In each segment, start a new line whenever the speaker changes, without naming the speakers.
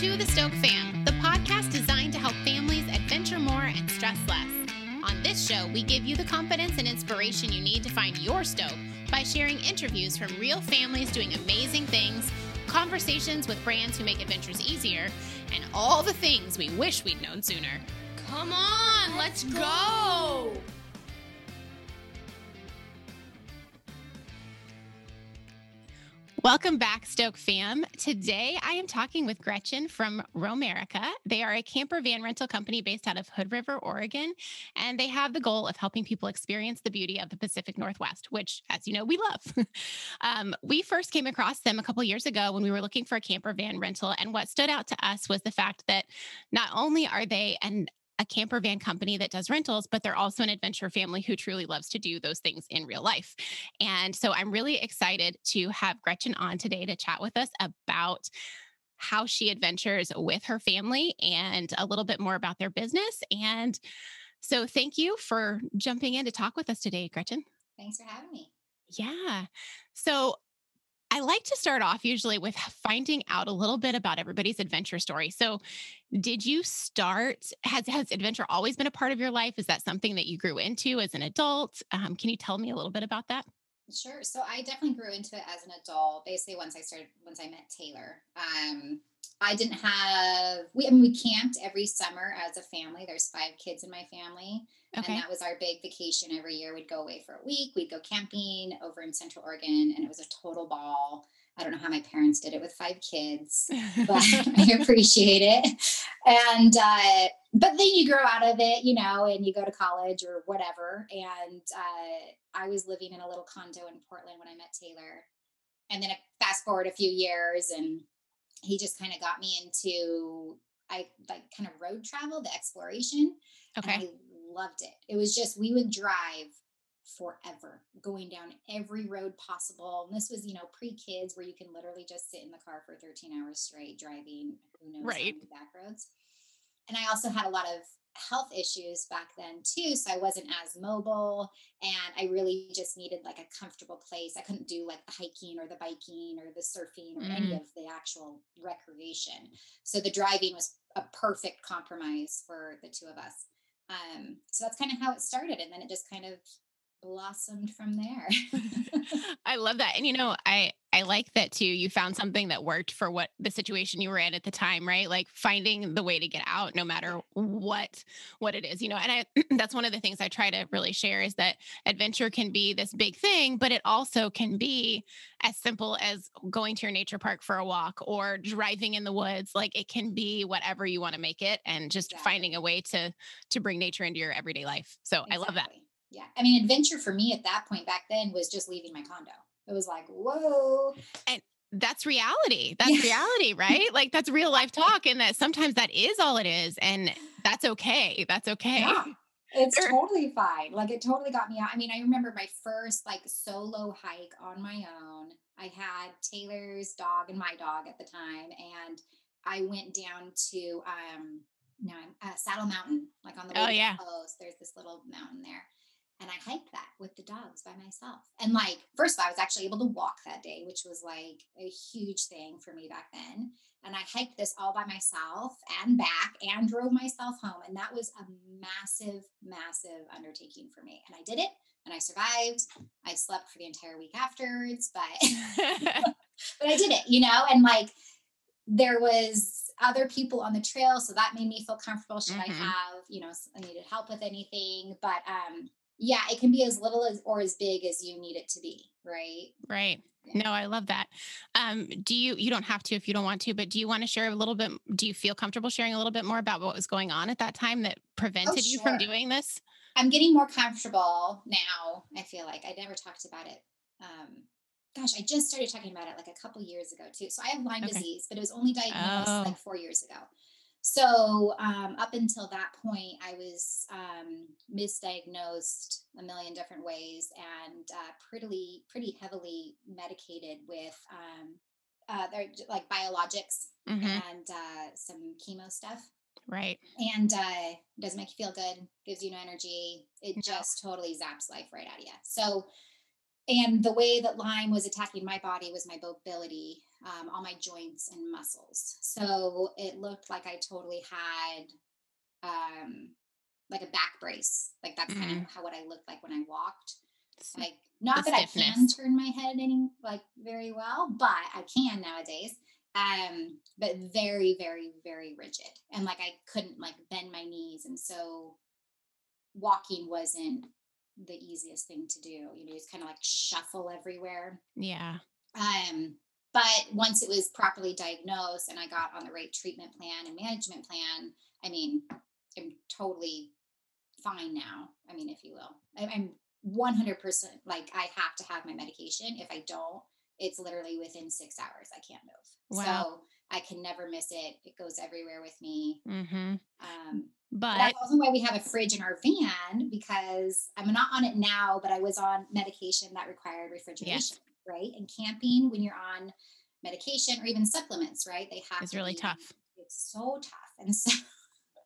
to the Stoke Fam, the podcast designed to help families adventure more and stress less. On this show, we give you the confidence and inspiration you need to find your Stoke by sharing interviews from real families doing amazing things, conversations with brands who make adventures easier, and all the things we wish we'd known sooner.
Come on, let's, go.
Welcome back, Stoke fam. Today I am talking with Gretchen from ROAMERICA. They are a camper van rental company based out of Hood River, Oregon, and they have the goal of helping people experience the beauty of the Pacific Northwest, which, as you know, we love. um, we first came across them a couple years ago when we were looking for a camper van rental, and what stood out to us was the fact that not only are they an a camper van company that does rentals, but they're also an adventure family who truly loves to do those things in real life. And so I'm really excited to have Gretchen on today to chat with us about how she adventures with her family and a little bit more about their business. And so thank you for jumping in to talk with us today, Gretchen.
Thanks for having me.
Yeah. So I like to start off usually with finding out a little bit about everybody's adventure story. So, did you start? Has has adventure always been a part of your life? Is that something that you grew into as an adult? Um, can you tell me a little bit about that?
Sure. So I definitely grew into it as an adult. Basically, once I started, once I met Taylor, um, I didn't have. We I mean, we camped every summer as a family. There's five kids in my family, Okay. And that was our big vacation every year. We'd go away for a week. We'd go camping over in Central Oregon, and it was a total ball. I don't know how my parents did it with five kids, but I appreciate it. And uh, but then you grow out of it, you know, and you go to college or whatever. And uh, I was living in a little condo in Portland when I met Taylor, and then fast forward a few years, and he just kind of got me into I like kind of road travel, the exploration.
Okay
loved it. It was just, we would drive forever, going down every road possible. And this was, you know, pre kids where you can literally just sit in the car for 13 hours straight driving, who knows,
right.
back roads. And I also had a lot of health issues back then too. So I wasn't as mobile and I really just needed like a comfortable place. I couldn't do like the hiking or the biking or the surfing or mm. any of the actual recreation. So the driving was a perfect compromise for the two of us. Um, so that's kind of how it started. And then it just kind of blossomed from there.
I love that. And you know, I I like that too. You found something that worked for what the situation you were in at the time, right? Like finding the way to get out no matter what what it is. You know, and I that's one of the things I try to really share is that adventure can be this big thing, but it also can be as simple as going to your nature park for a walk or driving in the woods. Like it can be whatever you want to make it and just exactly. finding a way to to bring nature into your everyday life. So exactly. I love that.
Yeah. I mean, adventure for me at that point back then was just leaving my condo. It was like, whoa.
And that's reality. That's yeah. reality, right? Like that's real life talk. And that sometimes that is all it is. And that's okay. That's okay.
Yeah. It's totally fine. Like it totally got me out. I mean, I remember my first like solo hike on my own. I had Taylor's dog and my dog at the time. And I went down to um no, uh, Saddle Mountain, like on the way
oh, yeah.
coast. There's this little mountain there and I hiked that with the dogs by myself. And like, first of all, I was actually able to walk that day, which was like a huge thing for me back then. And I hiked this all by myself and back and drove myself home. And that was a massive, massive undertaking for me. And I did it and I survived. I slept for the entire week afterwards, but but I did it, you know, and like there was other people on the trail so that made me feel comfortable should mm-hmm. i have you know i needed help with anything but um yeah, it can be as little as or as big as you need it to be, right?
Right. Yeah. No, I love that. Um, do you you don't have to if you don't want to, but do you want to share a little bit do you feel comfortable sharing a little bit more about what was going on at that time that oh, prevented oh, sure. you from doing this?
I'm getting more comfortable now. I feel like I never talked about it. Um, gosh, I just started talking about it like a couple years ago too. So I have Lyme okay. disease, but it was only diagnosed oh. like four years ago. So um, up until that point, I was um, misdiagnosed a million different ways and uh, pretty pretty heavily medicated with um, uh, they're like biologics mm-hmm. and uh, some chemo stuff.
Right.
And uh, doesn't make you feel good, gives you no energy. It just totally zaps life right out of you. So and the way that Lyme was attacking my body was my mobility, um, all my joints and muscles. So it looked like I totally had um, like a back brace. Like that's mm-hmm. kind of how what I looked like when I walked. Like not the that stiffness. I can turn my head any like very well, but I can nowadays. Um, but very, very, very rigid. And like I couldn't like bend my knees. And so walking wasn't the easiest thing to do. You know, just kind of like shuffle everywhere.
Yeah.
Um, but once it was properly diagnosed and I got on the right treatment plan and management plan, I mean, I'm totally fine now. I mean, if you will, I'm 100% like I have to have my medication. If I don't, it's literally within six hours. I can't move. Wow. So I can never miss it. It goes everywhere with me. Mm-hmm. Um, but that's also why we have a fridge in our van because I'm not on it now, but I was on medication that required refrigeration, yes. Right? And camping when you're on medication or even supplements, right? They have
it's really
be,
tough.
It's so tough. And so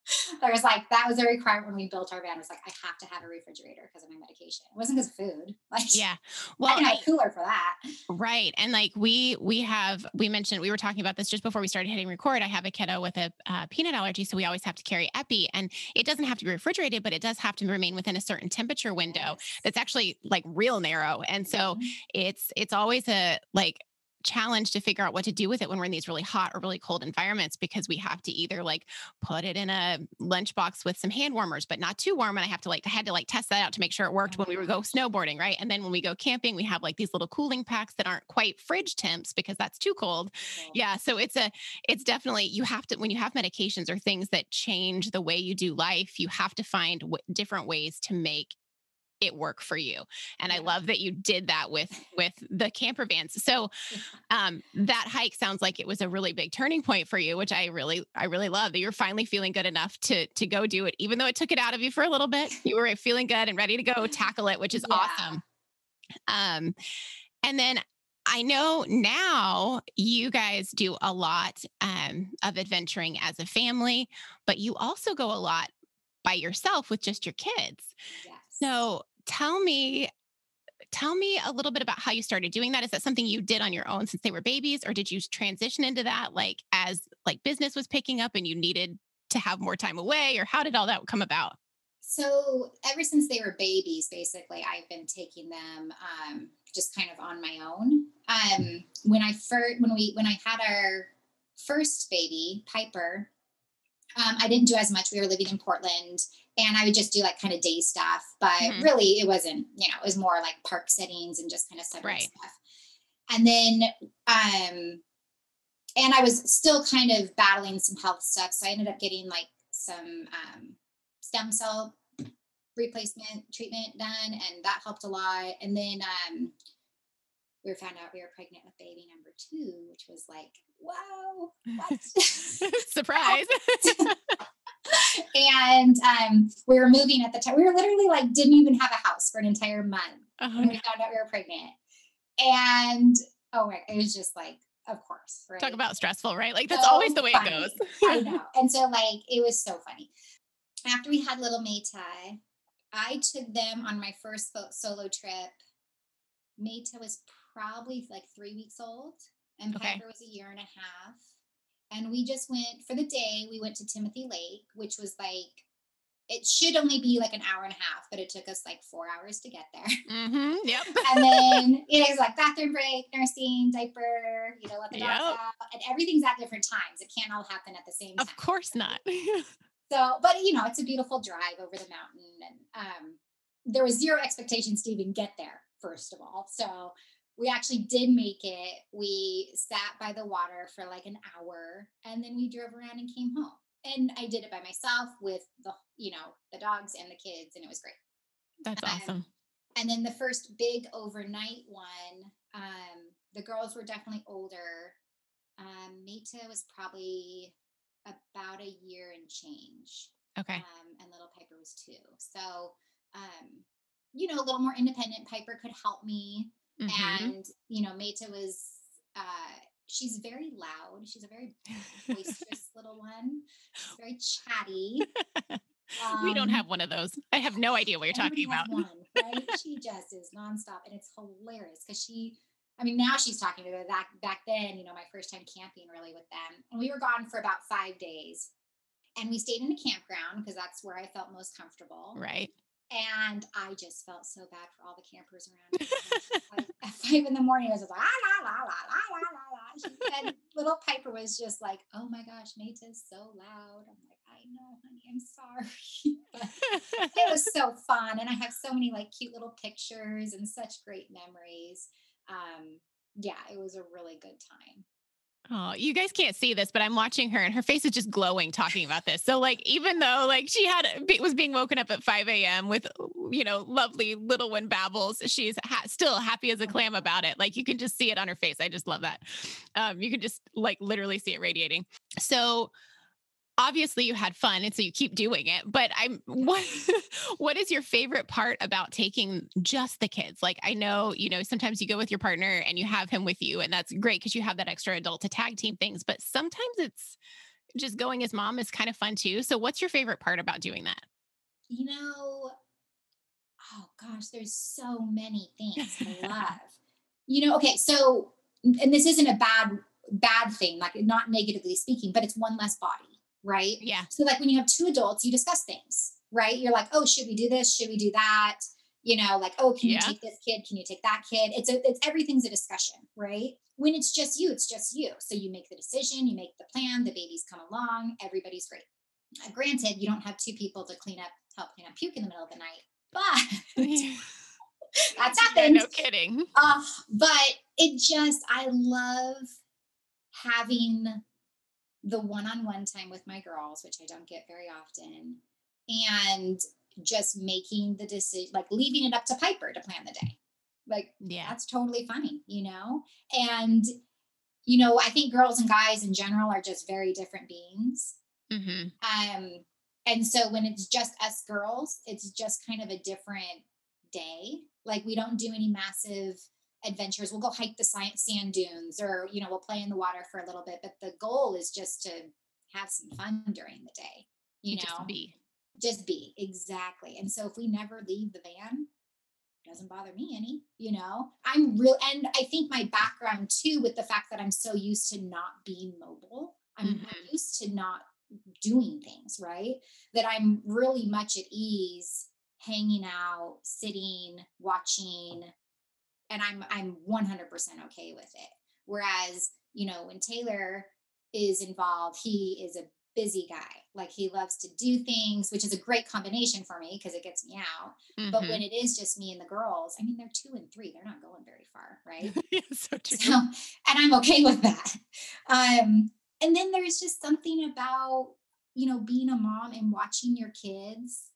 there was like that was a requirement when we built our van. It was like I have to have a refrigerator because of my medication. It wasn't because of food. Like
yeah, well,
I can have a cooler for that.
Right, and like we we have we mentioned we were talking about this just before we started hitting record. I have a kiddo with a uh, peanut allergy, so we always have to carry epi, and it doesn't have to be refrigerated, but it does have to remain within a certain temperature window. Yes. That's actually like real narrow, and so mm-hmm. it's it's always a like challenge to figure out what to do with it when we're in these really hot or really cold environments because we have to either like put it in a lunchbox with some hand warmers, but not too warm. And I have to like, I had to like test that out to make sure it worked when we would go snowboarding, right? And then when we go camping, we have like these little cooling packs that aren't quite fridge temps because that's too cold. Yeah. So it's a, it's definitely, you have to, when you have medications or things that change the way you do life, you have to find w- different ways to make it work for you and i love that you did that with with the camper vans so um that hike sounds like it was a really big turning point for you which i really i really love that you're finally feeling good enough to to go do it even though it took it out of you for a little bit you were feeling good and ready to go tackle it which is yeah. awesome um and then I know now you guys do a lot um, of adventuring as a family, but you also go a lot by yourself with just your kids. Yes. So tell me tell me a little bit about how you started doing that. Is that something you did on your own since they were babies or did you transition into that like as like business was picking up and you needed to have more time away or how did all that come about?
So ever since they were babies basically i've been taking them um, just kind of on my own. Um, when i first when we when i had our first baby piper um, i didn't do as much. We were living in portland and I would just do like kind of day stuff, but mm-hmm. really it wasn't, you know, it was more like park settings and just kind of separate right. stuff. And then, um, and I was still kind of battling some health stuff. So I ended up getting like some um, stem cell replacement treatment done, and that helped a lot. And then um, we were found out we were pregnant with baby number two, which was like, wow, what?
surprise.
and um, we were moving at the time. We were literally like didn't even have a house for an entire month uh-huh. when we found out we were pregnant. And oh my, it was just like, of course,
right? Talk about stressful, right? Like that's so always the way funny. it goes.
I know. And so like it was so funny. After we had little Mayta, I took them on my first solo trip. Mayta was probably like three weeks old, and okay. Piper was a year and a half and we just went for the day we went to timothy lake which was like it should only be like an hour and a half but it took us like four hours to get there.
Mm-hmm, yep.
And then it is like bathroom break nursing diaper you know let the dogs yep. out and everything's at different times. It can't all happen at the same time.
of course not.
So but you know it's a beautiful drive over the mountain and um there was zero expectations to even get there first of all. So we actually did make it. We sat by the water for like an hour and then we drove around and came home. And I did it by myself with the, you know, the dogs and the kids, and it was great.
That's um, awesome.
And then the first big overnight one, um, the girls were definitely older. Um, Mita was probably about a year and change.
Okay.
Um, and little Piper was two. So, um, you know, a little more independent. Piper could help me Mm-hmm. And, you know, Meta was, uh, she's very loud. She's a very boisterous little one. She's very chatty.
we don't
Um,
have one of those. I have no idea what you're talking about.
One, right? she just is nonstop, and it's hilarious because she. I mean, now she's talking to me. Back back then, you know, my first time camping really with them, and we were gone for about five days, and we stayed in a campground because that's where I felt most comfortable.
Right.
And I just felt so bad for all the campers around. me. At five in the morning, I was like, la, la, la, la, la, la, la. And little Piper was just like, oh my gosh, Mayta's so loud. I'm like, I know, honey, I'm sorry. but it was so fun. And I have so many like cute little pictures and such great memories. Um, yeah, it was a really good time.
Oh, you guys can't see this, but I'm watching her and her face is just glowing talking about this. So like, even though like she had was being woken up at 5 a.m. with, you know, lovely little one babbles, she's ha- still happy as a clam about it. Like you can just see it on her face. I just love that. Um, you can just like literally see it radiating. So obviously you had fun and so you keep doing it but i'm what what is your favorite part about taking just the kids? Like i know you know sometimes you go with your partner and you have him with you and that's great because you have that extra adult to tag team things but sometimes it's just going as mom is kind of fun too so what's your favorite part about doing that?
You know, oh gosh, there's so many things I love. you know, okay, so and this isn't a bad bad thing, like not negatively speaking, but it's one less body, right?
yeah
So like when you have two adults, you discuss things, right? You're like, oh, should we do this? Should we do that? You know, like, oh, can
Yeah.
you take this kid? Can you take that kid? It's a, it's everything's a discussion, right? When it's just you, it's just you. So you make the decision, you make the plan, the babies come along, everybody's great. Uh, granted, you don't have two people to clean up, help clean up puke in the middle of the night, but that's
Yeah,
happened.
no kidding
Uh, but it just, I love having the one on one time with my girls, which I don't get very often, and just making the decision, like leaving it up to Piper to plan the day. Like,
yeah
that's totally fine, you know? And, you know, I think girls and guys in general are just very different beings.
hmm
Um, and so when it's just us girls, it's just kind of a different day. Like we don't do any massive adventures. We'll go hike the sand dunes or, you know, we'll play in the water for a little bit, but the goal is just to have some fun during the day, you
just
know,
be
just be exactly. And so if we never leave the van, doesn't bother me any, you know. I'm real and I think my background too with the fact that I'm so used to not being mobile. I'm, I'm
Mhm.
used to not doing things, right? That I'm really much at ease hanging out, sitting, watching and I'm I'm 100% okay with it. Whereas, you know, when Taylor is involved, he is a busy guy. Like he loves to do things, which is a great combination for me because it gets me out. But
Mhm.
when it is just me and the girls, I mean, they're two and three, they're not going very far, right?
yeah, so true.
So, and I'm okay with that. Um, and then there's just something about, you know, being a mom and watching your kids.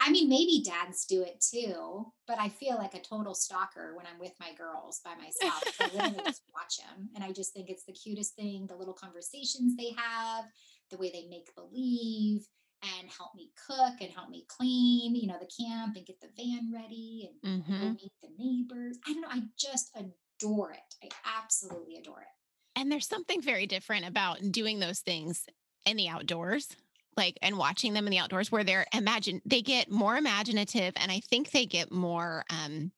I mean, maybe dads do it too, but I feel like a total stalker when I'm with my girls by myself. I literally just watch them. And I just think it's the cutest thing the little conversations they have, the way they make believe and help me cook and help me clean, you know, the camp and get the van ready and go
hmm
meet the neighbors. I don't know. I just adore it. I absolutely adore it.
And there's something very different about doing those things in the outdoors, like and watching them in the outdoors where they're imagine they get more imaginative and I think they get more um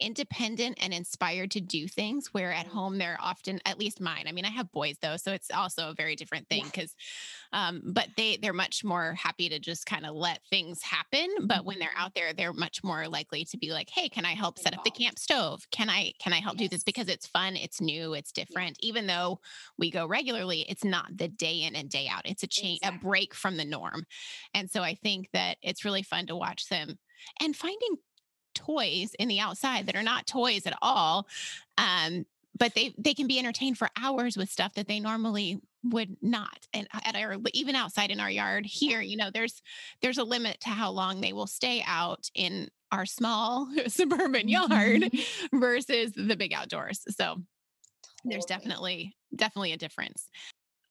independent and inspired to do things where at
Mm.
home they're often at least mine i mean i have boys though so it's also a very different thing
Yeah.
because um but they they're much more happy to just kind of let things happen but when they're
Mhm.
out there they're much more likely to be like hey can i help set up the camp stove can i can i help do this because it's fun it's new it's different even though we go regularly it's not the day in and day out it's a change a break from the norm and so i think that it's really fun to watch them and finding toys in the outside that are not toys at all um but they they can be entertained for hours with stuff that they normally would not and uh, at our even outside in our yard here you know there's there's a limit to how long they will stay out in our small suburban yard
Mhm.
versus the big outdoors so there's definitely definitely a difference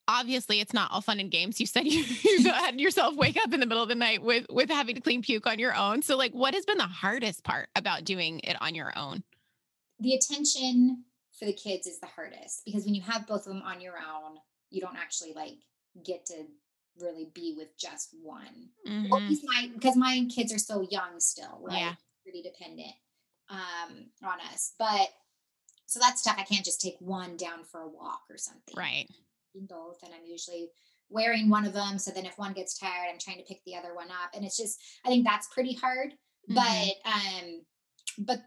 obviously it's not all fun and games you said you, you had yourself wake up in the middle of the night with with having to clean puke on your own so like what has been the hardest part about doing it on your own
the attention for the kids is the hardest because when you have both of them on your own, you don't actually like get to really be with just one.
Mhm.
Well, my because my kids are so young still, right?
Yeah.
Pretty dependent um on us. But so that's tough. I can't just take one down for a walk or something.
Right.
In both. And I'm usually wearing one of them. So then if one gets tired, I'm trying to pick the other one up. And it's just I think that's pretty hard.
Mhm.
But um but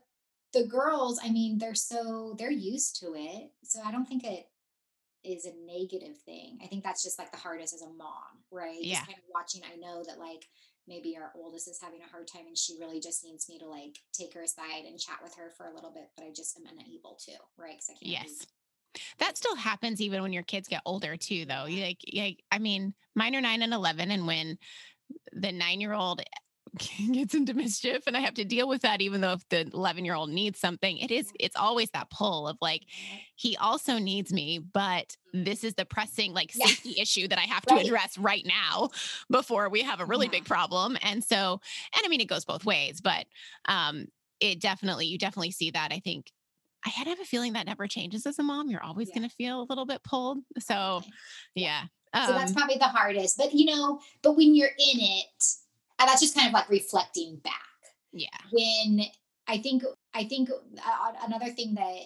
the girls, I mean, they're so they're used to it. So I don't think it is a negative thing. I think that's just like the hardest as a mom, right?
Yeah.
Just kind of watching, I know that like maybe our oldest is having a hard time and she really just needs me to like take her aside and chat with her for a little bit, but I just am unable to, right? Because I can't.
Yes. That still happens even when your kids get older too, though. You like, like, I mean, mine are nine and eleven, and when the nine-year-old gets into mischief, and I have to deal with that, even though if the eleven-year-old needs something, it is, it's always that pull of like, he also needs me, but this is the pressing like
Yeah.
safety issue that I have to
Right.
address right now before we have a really
Yeah.
big problem. And so, and I mean, it goes both ways, but um, it definitely, you definitely see that. I think I had have a feeling that never changes as a mom. You're always
Yeah.
going to feel a little bit pulled. So, yeah.
So that's
Um,
probably the hardest. But you know, but when you're in it, and that's just kind of like reflecting back.
yeah.
when I think I think uh, another thing that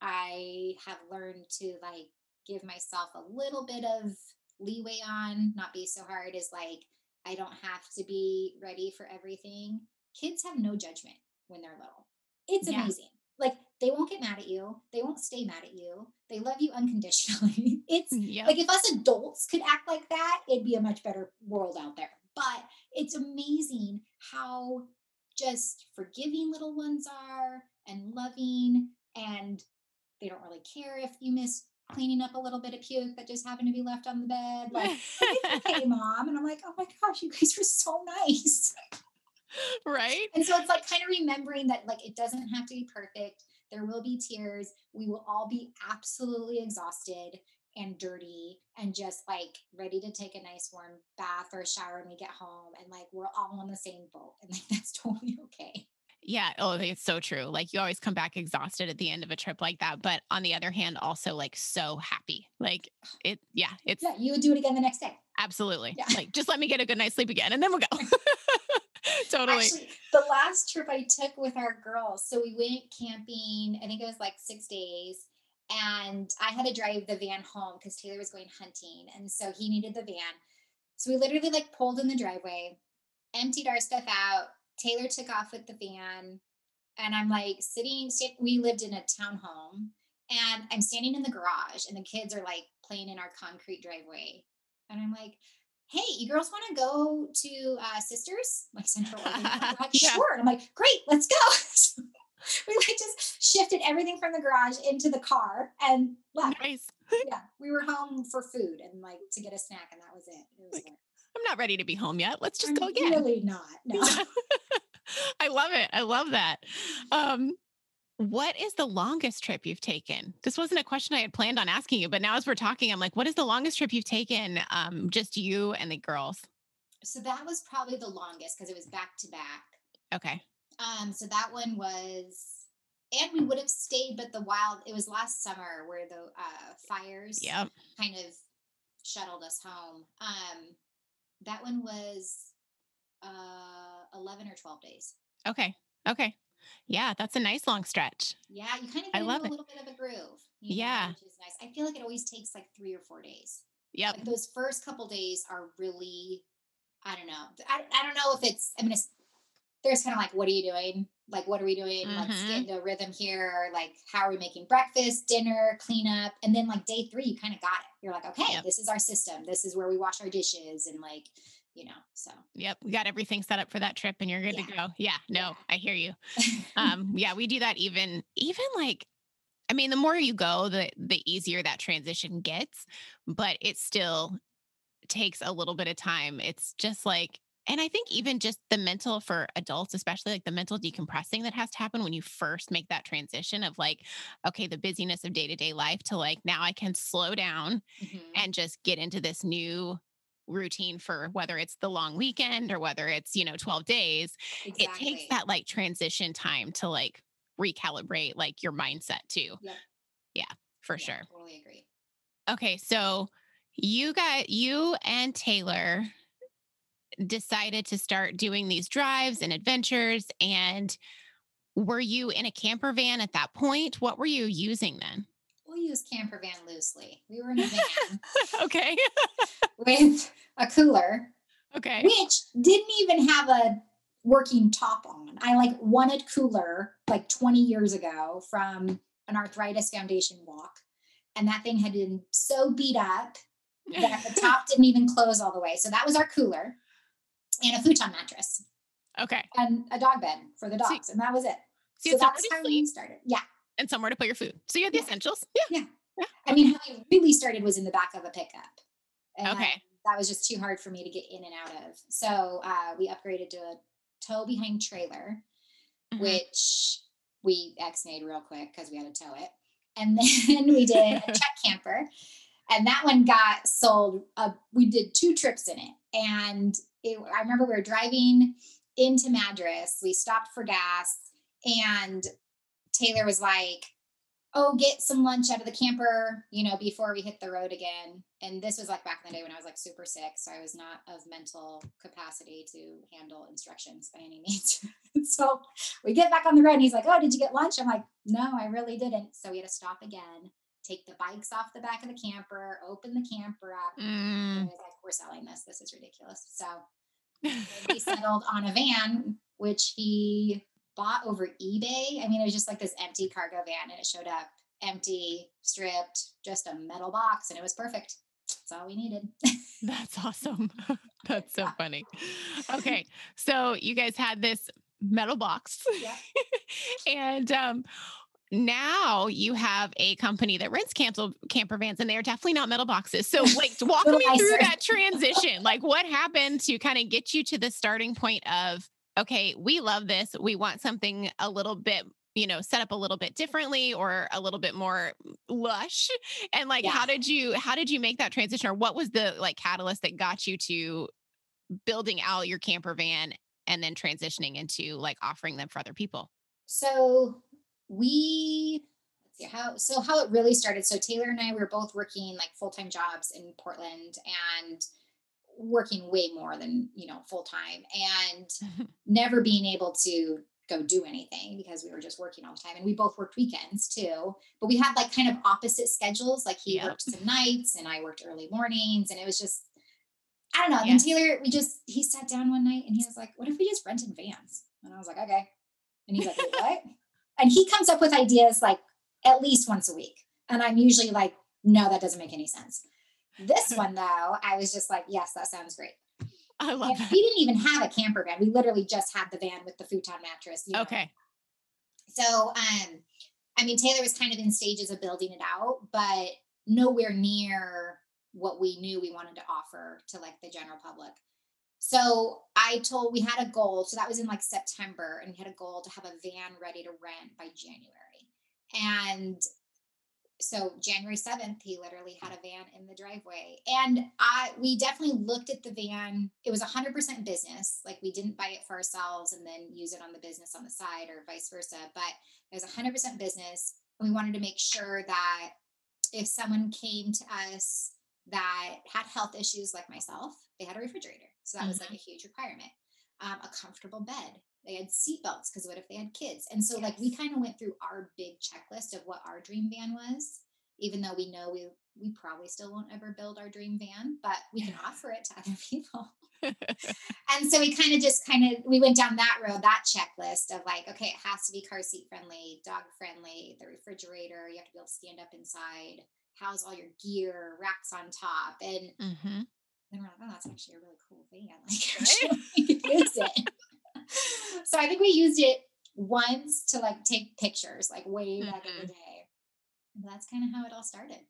I have learned to like give myself a little bit of leeway on, not be so hard is like I don't have to be ready for everything. Kids have no judgment when they're little. It's
Yeah.
amazing. Like they won't get mad at you. They won't stay mad at you. They love you unconditionally. It's
Yeah.
like if us adults could act like that, it'd be a much better world out there. But it's amazing how just forgiving little ones are and loving and they don't really care if you miss cleaning up a little bit of puke that just happened to be left on the bed. Like, okay, mom. And I'm like, oh my gosh, you guys are so nice.
right.
And so it's like kind of remembering that like it doesn't have to be perfect. There will be tears. We will all be absolutely exhausted and dirty and just like ready to take a nice warm bath or shower when we get home. And like we're all on the same boat. And like that's totally okay.
Yeah. Oh, it's so true. Like you always come back exhausted at the end of a trip like that. But on the other hand, also like so happy. Like it, yeah, it's
Yeah, you would do it again the next day.
absolutely
Yeah.
like just let me get a good night's sleep again and then we'll go. totally.
Actually, the last trip I took with our girls, so we went camping, I think it was like six days, and I had to drive the van home because Taylor was going hunting. And so he needed the van. So we literally like pulled in the driveway, emptied our stuff out. Taylor took off with the van. And I'm like sitting, we lived in a townhome, and I'm standing in the garage, and the kids are like playing in our concrete driveway. And I'm like, hey, you girls want to go to uh, Sisters, like Central Oregon? Like,
Yeah.
sure. And I'm like, great, let's go. We like just shifted everything from the garage into the car and left.
Nice.
Yeah, we were home for food and like to get a snack, and that was it. It was
Like,
like,
I'm not ready to be home yet. Let's just
I'm
go again.
Really not. No.
I love it. I love that. Um, what is the longest trip you've taken? This wasn't a question I had planned on asking you, but now as we're talking, I'm like, what is the longest trip you've taken? Um, just you and the girls.
so that was probably the longest because it was back to back.
Okay.
Um, so that one was, and we would have stayed, but the wild. It was last summer where the uh, fires
Yep.
kind of shuttled us home. Um, that one was uh, eleven or twelve days.
Okay. Okay. Yeah, that's a nice long stretch.
Yeah, you kind of
I
get
love
a little bit of a groove. you know,
Yeah.
which is nice. I feel like it always takes like three or four days.
Yeah,
Like those first couple days are really, I don't know. I, I don't know if it's. I mean, it's, there's kind of like, what are you doing? Like, what are we doing? Let's
Mhm.
get into a rhythm here. Like, how are we making breakfast, dinner, cleanup, and then like day three, you kind of got it. You're like, okay,
Yep.
this is our system. This is where we wash our dishes, and like, you know, so.
Yep. We got everything set up for that trip and you're good to go. Yeah. No,
Yeah.
I hear you. um yeah we do that even even like i mean the more you go the the easier that transition gets but it still takes a little bit of time it's just like and i think even just the mental for adults especially like the mental decompressing that has to happen when you first make that transition of like okay the busyness of day-to-day life to like now i can slow down
Mhm.
and just get into this new routine for whether it's the long weekend or whether it's you know 12 days it takes that like transition time to like recalibrate like your mindset too.
Yep.
Yeah, for
Yeah,
sure.
Totally agree.
Okay, so you got you and Taylor decided to start doing these drives and adventures and were you in a camper van at that point? What were you using then?
Use camper van loosely. We were in a van.
okay.
with a cooler.
Okay.
Which didn't even have a working top on. I like wanted cooler like 20 years ago from an arthritis foundation walk. And that thing had been so beat up that the top didn't even close all the way. So that was our cooler and a futon mattress.
Okay.
And a dog bed for the dogs. and that was it.
So,
so that's how we started. Yeah.
And somewhere to put your food. So you had the
yeah.
essentials.
Yeah. Yeah. yeah. I mean, how we really started was in the back of a pickup.
And okay.
That was just too hard for me to get in and out of. So uh, we upgraded to a tow behind trailer, mm-hmm. which we ex-nayed real quick because we had to tow it. And then we did a check camper. And that one got sold. Uh, we did two trips in it. And it, I remember we were driving into Madras. We stopped for gas and Taylor was like, oh, get some lunch out of the camper, you know, before we hit the road again. And this was like back in the day when I was like super sick. So I was not of mental capacity to handle instructions by any means. so we get back on the road and he's like, oh, did you get lunch? I'm like, no, I really didn't. So we had to stop again, take the bikes off the back of the camper, open the camper up. Mm. And I was like, we're selling this. This is ridiculous. So we settled on a van, which he bought over eBay. I mean, it was just like this empty cargo van and it showed up empty, stripped, just a metal box, and it was perfect. That's all we needed.
That's awesome. That's so funny. Okay. So you guys had this metal box. Yeah. and um now you have a company that rents cancel camper vans and they're definitely not metal boxes. So like walk me through that transition. like what happened to kind of get you to the starting point of okay, we love this. We want something a little bit you know set up a little bit differently or a little bit more lush and like yeah. how did you how did you make that transition or what was the like catalyst that got you to building out your camper van and then transitioning into like offering them for other people
so we let's see how so how it really started so taylor and i we were both working like full-time jobs in portland and working way more than you know full time and never being able to go do anything because we were just working all the time and we both worked weekends too but we had like kind of opposite schedules like he yep. worked some nights and i worked early mornings and it was just i don't know yeah. and taylor we just he sat down one night and he was like what if we just rent rented vans and i was like okay and he's like what and he comes up with ideas like at least once a week and i'm usually like no that doesn't make any sense this one, though, I was just like, yes, that sounds great.
I love
and We didn't even have a camper van. We literally just had the van with the futon mattress.
You know? Okay.
So, um, I mean, Taylor was kind of in stages of building it out, but nowhere near what we knew we wanted to offer to like the general public. So I told we had a goal. So that was in like September, and we had a goal to have a van ready to rent by January. And so January 7th, he literally had a van in the driveway. And I we definitely looked at the van. It was 100% business. Like we didn't buy it for ourselves and then use it on the business on the side or vice versa, but it was 100% business. And we wanted to make sure that if someone came to us that had health issues like myself, they had a refrigerator. So that mm-hmm. was like mm-hmm. a huge requirement. Um, a comfortable bed, they had seatbelts because what if they had kids? And so yes. like we kind of went through our big checklist of what our dream van was, even though we know we we probably still won't ever build our dream van, but we can offer it to other people. and so we kind of just kind of we went down that road, that checklist of like, okay, it has to be car seat friendly, dog friendly, the refrigerator, you have to be able to stand up inside, house all your gear, racks on top. And mm-hmm. then we're like, oh, that's actually a really cool van. Like right? use it so I think we used it once to like take pictures, like way back mm-hmm. in the mm-hmm. day. And that's kind of how it all started.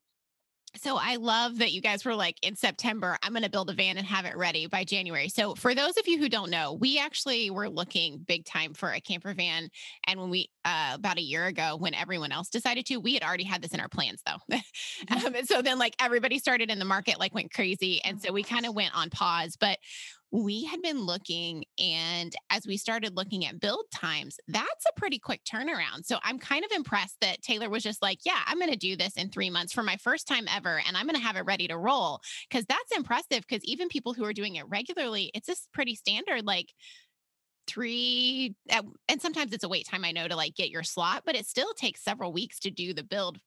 So I love that you guys were like in September, I'm going to build a van and have it ready by January. So for those of you who don't know, we actually were looking big time for a camper van. And when we, uh, about a year ago, when everyone else decided to, we had already had this in our plans though. Mm-hmm. um, and so then like everybody started in the market, like went crazy. And so we kind of went on pause, but we had been looking and as we started looking at build times that's a pretty quick turnaround. So i'm kind of impressed that taylor was just like yeah i'm going to do this in three months for my first time ever and i'm going to have it ready to roll. Because that's impressive because even people who are doing it regularly it's just pretty standard like three and sometimes it's a wait time i know to like get your slot but it still takes several weeks to do the build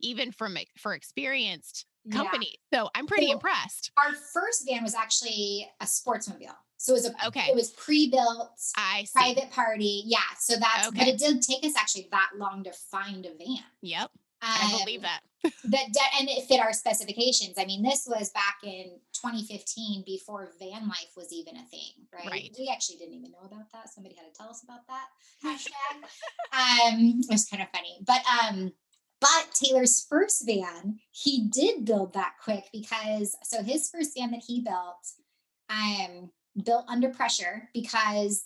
even from for experienced company. Yeah. So I'm pretty so impressed.
Our first van was actually a sportsmobile. So it was a okay. It was pre-built, I see. private party. Yeah. So that's okay. but it did take us actually that long to find a van.
Yep. Um, I believe that.
that and it fit our specifications. I mean, this was back in 2015 before van life was even a thing, right? right. We actually didn't even know about that. Somebody had to tell us about that hashtag. um, it was kind of funny, but um, but Taylor's first van, he did build that quick because so his first van that he built, um, built under pressure because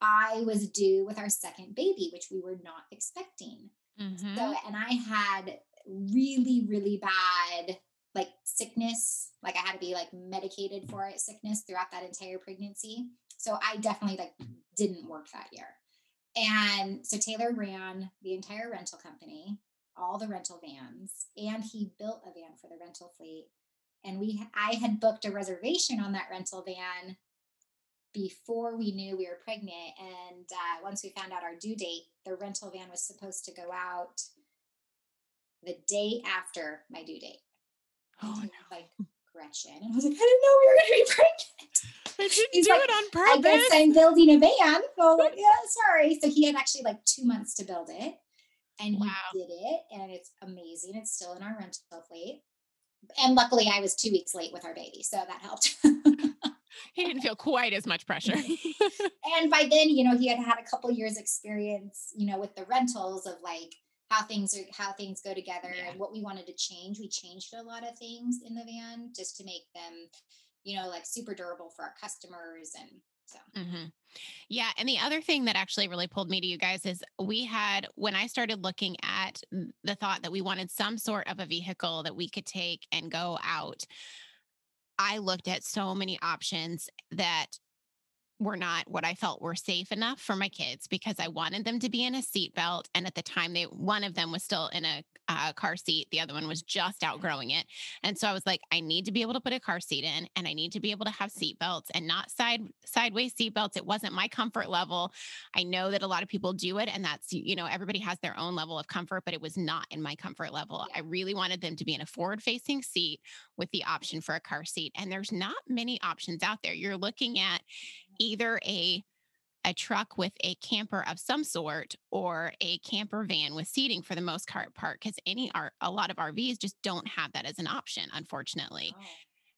I was due with our second baby, which we were not expecting. Mm-hmm. So, and I had really, really bad like sickness, like I had to be like medicated for it, sickness throughout that entire pregnancy. So I definitely like didn't work that year. And so Taylor ran the entire rental company all the rental vans and he built a van for the rental fleet and we i had booked a reservation on that rental van before we knew we were pregnant and uh, once we found out our due date the rental van was supposed to go out the day after my due date
oh no.
like gretchen and i was like i didn't know we were going to be pregnant
I didn't He's do like, it on purpose.
I guess I'm building a van. Oh, yeah, sorry. So he had actually like two months to build it and wow. he did it and it's amazing it's still in our rental fleet and luckily i was two weeks late with our baby so that helped
he didn't feel quite as much pressure
and by then you know he had had a couple years experience you know with the rentals of like how things are how things go together yeah. and what we wanted to change we changed a lot of things in the van just to make them you know like super durable for our customers and so,
mm-hmm. yeah. And the other thing that actually really pulled me to you guys is we had, when I started looking at the thought that we wanted some sort of a vehicle that we could take and go out, I looked at so many options that were not what I felt were safe enough for my kids because I wanted them to be in a seatbelt. And at the time, they one of them was still in a uh, car seat, the other one was just outgrowing it. And so I was like, I need to be able to put a car seat in, and I need to be able to have seatbelts and not side sideways seatbelts. It wasn't my comfort level. I know that a lot of people do it, and that's you know everybody has their own level of comfort, but it was not in my comfort level. I really wanted them to be in a forward facing seat with the option for a car seat, and there's not many options out there. You're looking at either a a truck with a camper of some sort or a camper van with seating for the most part part. because any art a lot of RVs just don't have that as an option unfortunately. Oh.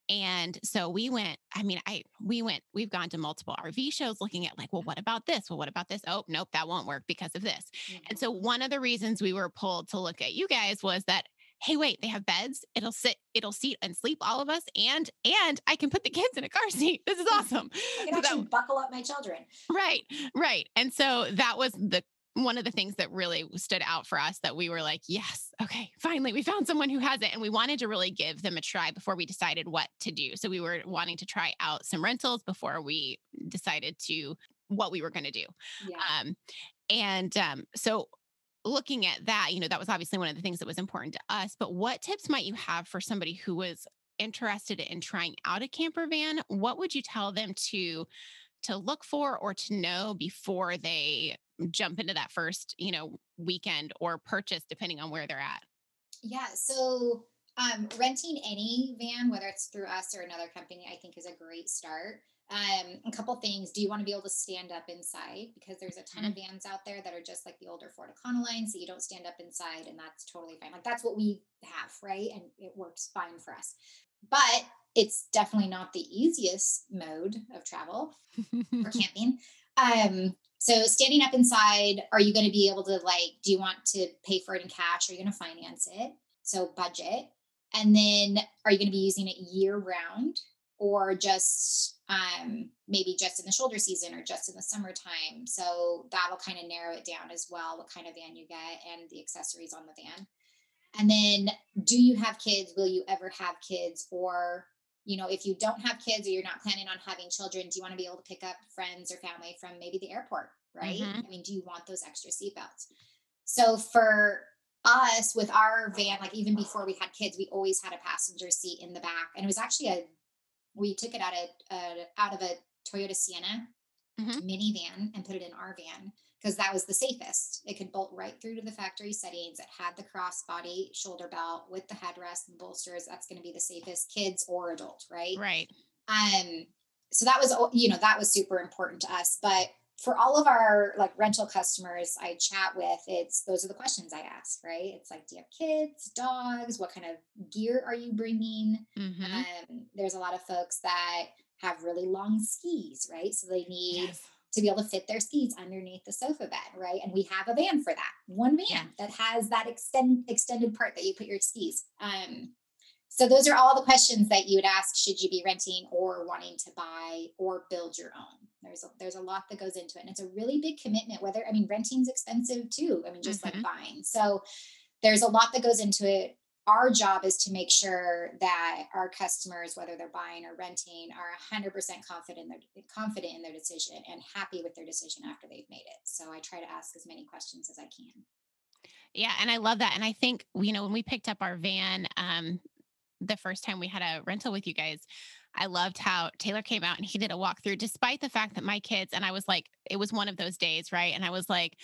And so we went, I mean, I we went, we've gone to multiple RV shows looking at like, well, what about this? Well, what about this? Oh, nope, that won't work because of this. Mm-hmm. And so one of the reasons we were pulled to look at you guys was that hey wait they have beds. It'll sit it'll seat and sleep all of us and and i can put the kids in a car seat. This is awesome.
I can actually that, buckle up my children.
Right right. And so that was the one of the things that really stood out for us that we were like yes okay finally we found someone who has it. And we wanted to really give them a try before we decided what to do. So we were wanting to try out some rentals before we decided to what we were going to do. Yeah. um, and um, so looking at that, you know, that was obviously one of the things that was important to us. But what tips might you have for somebody who was interested in trying out a camper van? What would you tell them to to look for or to know before they jump into that first, you know, weekend or purchase, depending on where they're at?
Yeah. So um, renting any van, whether it's through us or another company, I think is a great start. Um, a couple things. Do you want to be able to stand up inside? Because there's a ton mm-hmm. of vans out there that are just like the older Ford Econoline, so you don't stand up inside, and that's totally fine. Like that's what we have, right? And it works fine for us. But it's definitely not the easiest mode of travel for camping. Um, so standing up inside, are you going to be able to like? Do you want to pay for it in cash? Are you going to finance it? So budget, and then are you going to be using it year round? or just um, maybe just in the shoulder season or just in the summertime. So that'll kind of narrow it down as well, what kind of van you get and the accessories on the van. And then, do you have kids? Will you ever have kids? Or you know, if you don't have kids or you're not planning on having children, do you want to be able to pick up friends or family from maybe the airport, right? Mm-hmm. I mean, do you want those extra seatbelts? So for us with our van, like even before we had kids, we always had a passenger seat in the back, and it was actually a we took it out of uh, out of a Toyota Sienna mm-hmm. minivan and put it in our van because that was the safest. It could bolt right through to the factory settings. It had the crossbody shoulder belt with the headrest and bolsters. That's going to be the safest, kids or adult, right?
Right.
Um. So that was you know that was super important to us, but for all of our like rental customers I chat with, it's those are the questions I ask, right? It's like, do you have kids, dogs? What kind of gear are you bringing? Mm-hmm. Um, there's a lot of folks that have really long skis, right? So they need yes. to be able to fit their skis underneath the sofa bed, right? And we have a van for that, one van yeah. that has that extend extended part that you put your skis. Um, so those are all the questions that you would ask should you be renting or wanting to buy or build your own. There's a, there's a lot that goes into it and it's a really big commitment whether I mean renting's expensive too. I mean just mm-hmm. like buying. So there's a lot that goes into it. Our job is to make sure that our customers whether they're buying or renting are 100% confident in their confident in their decision and happy with their decision after they've made it. So I try to ask as many questions as I can.
Yeah, and I love that. And I think you know when we picked up our van, um, the first time we had a rental with you guys, I loved how Taylor came out and he did a walkthrough, despite the fact that my kids, and I was like, it was one of those days, right? And I was like,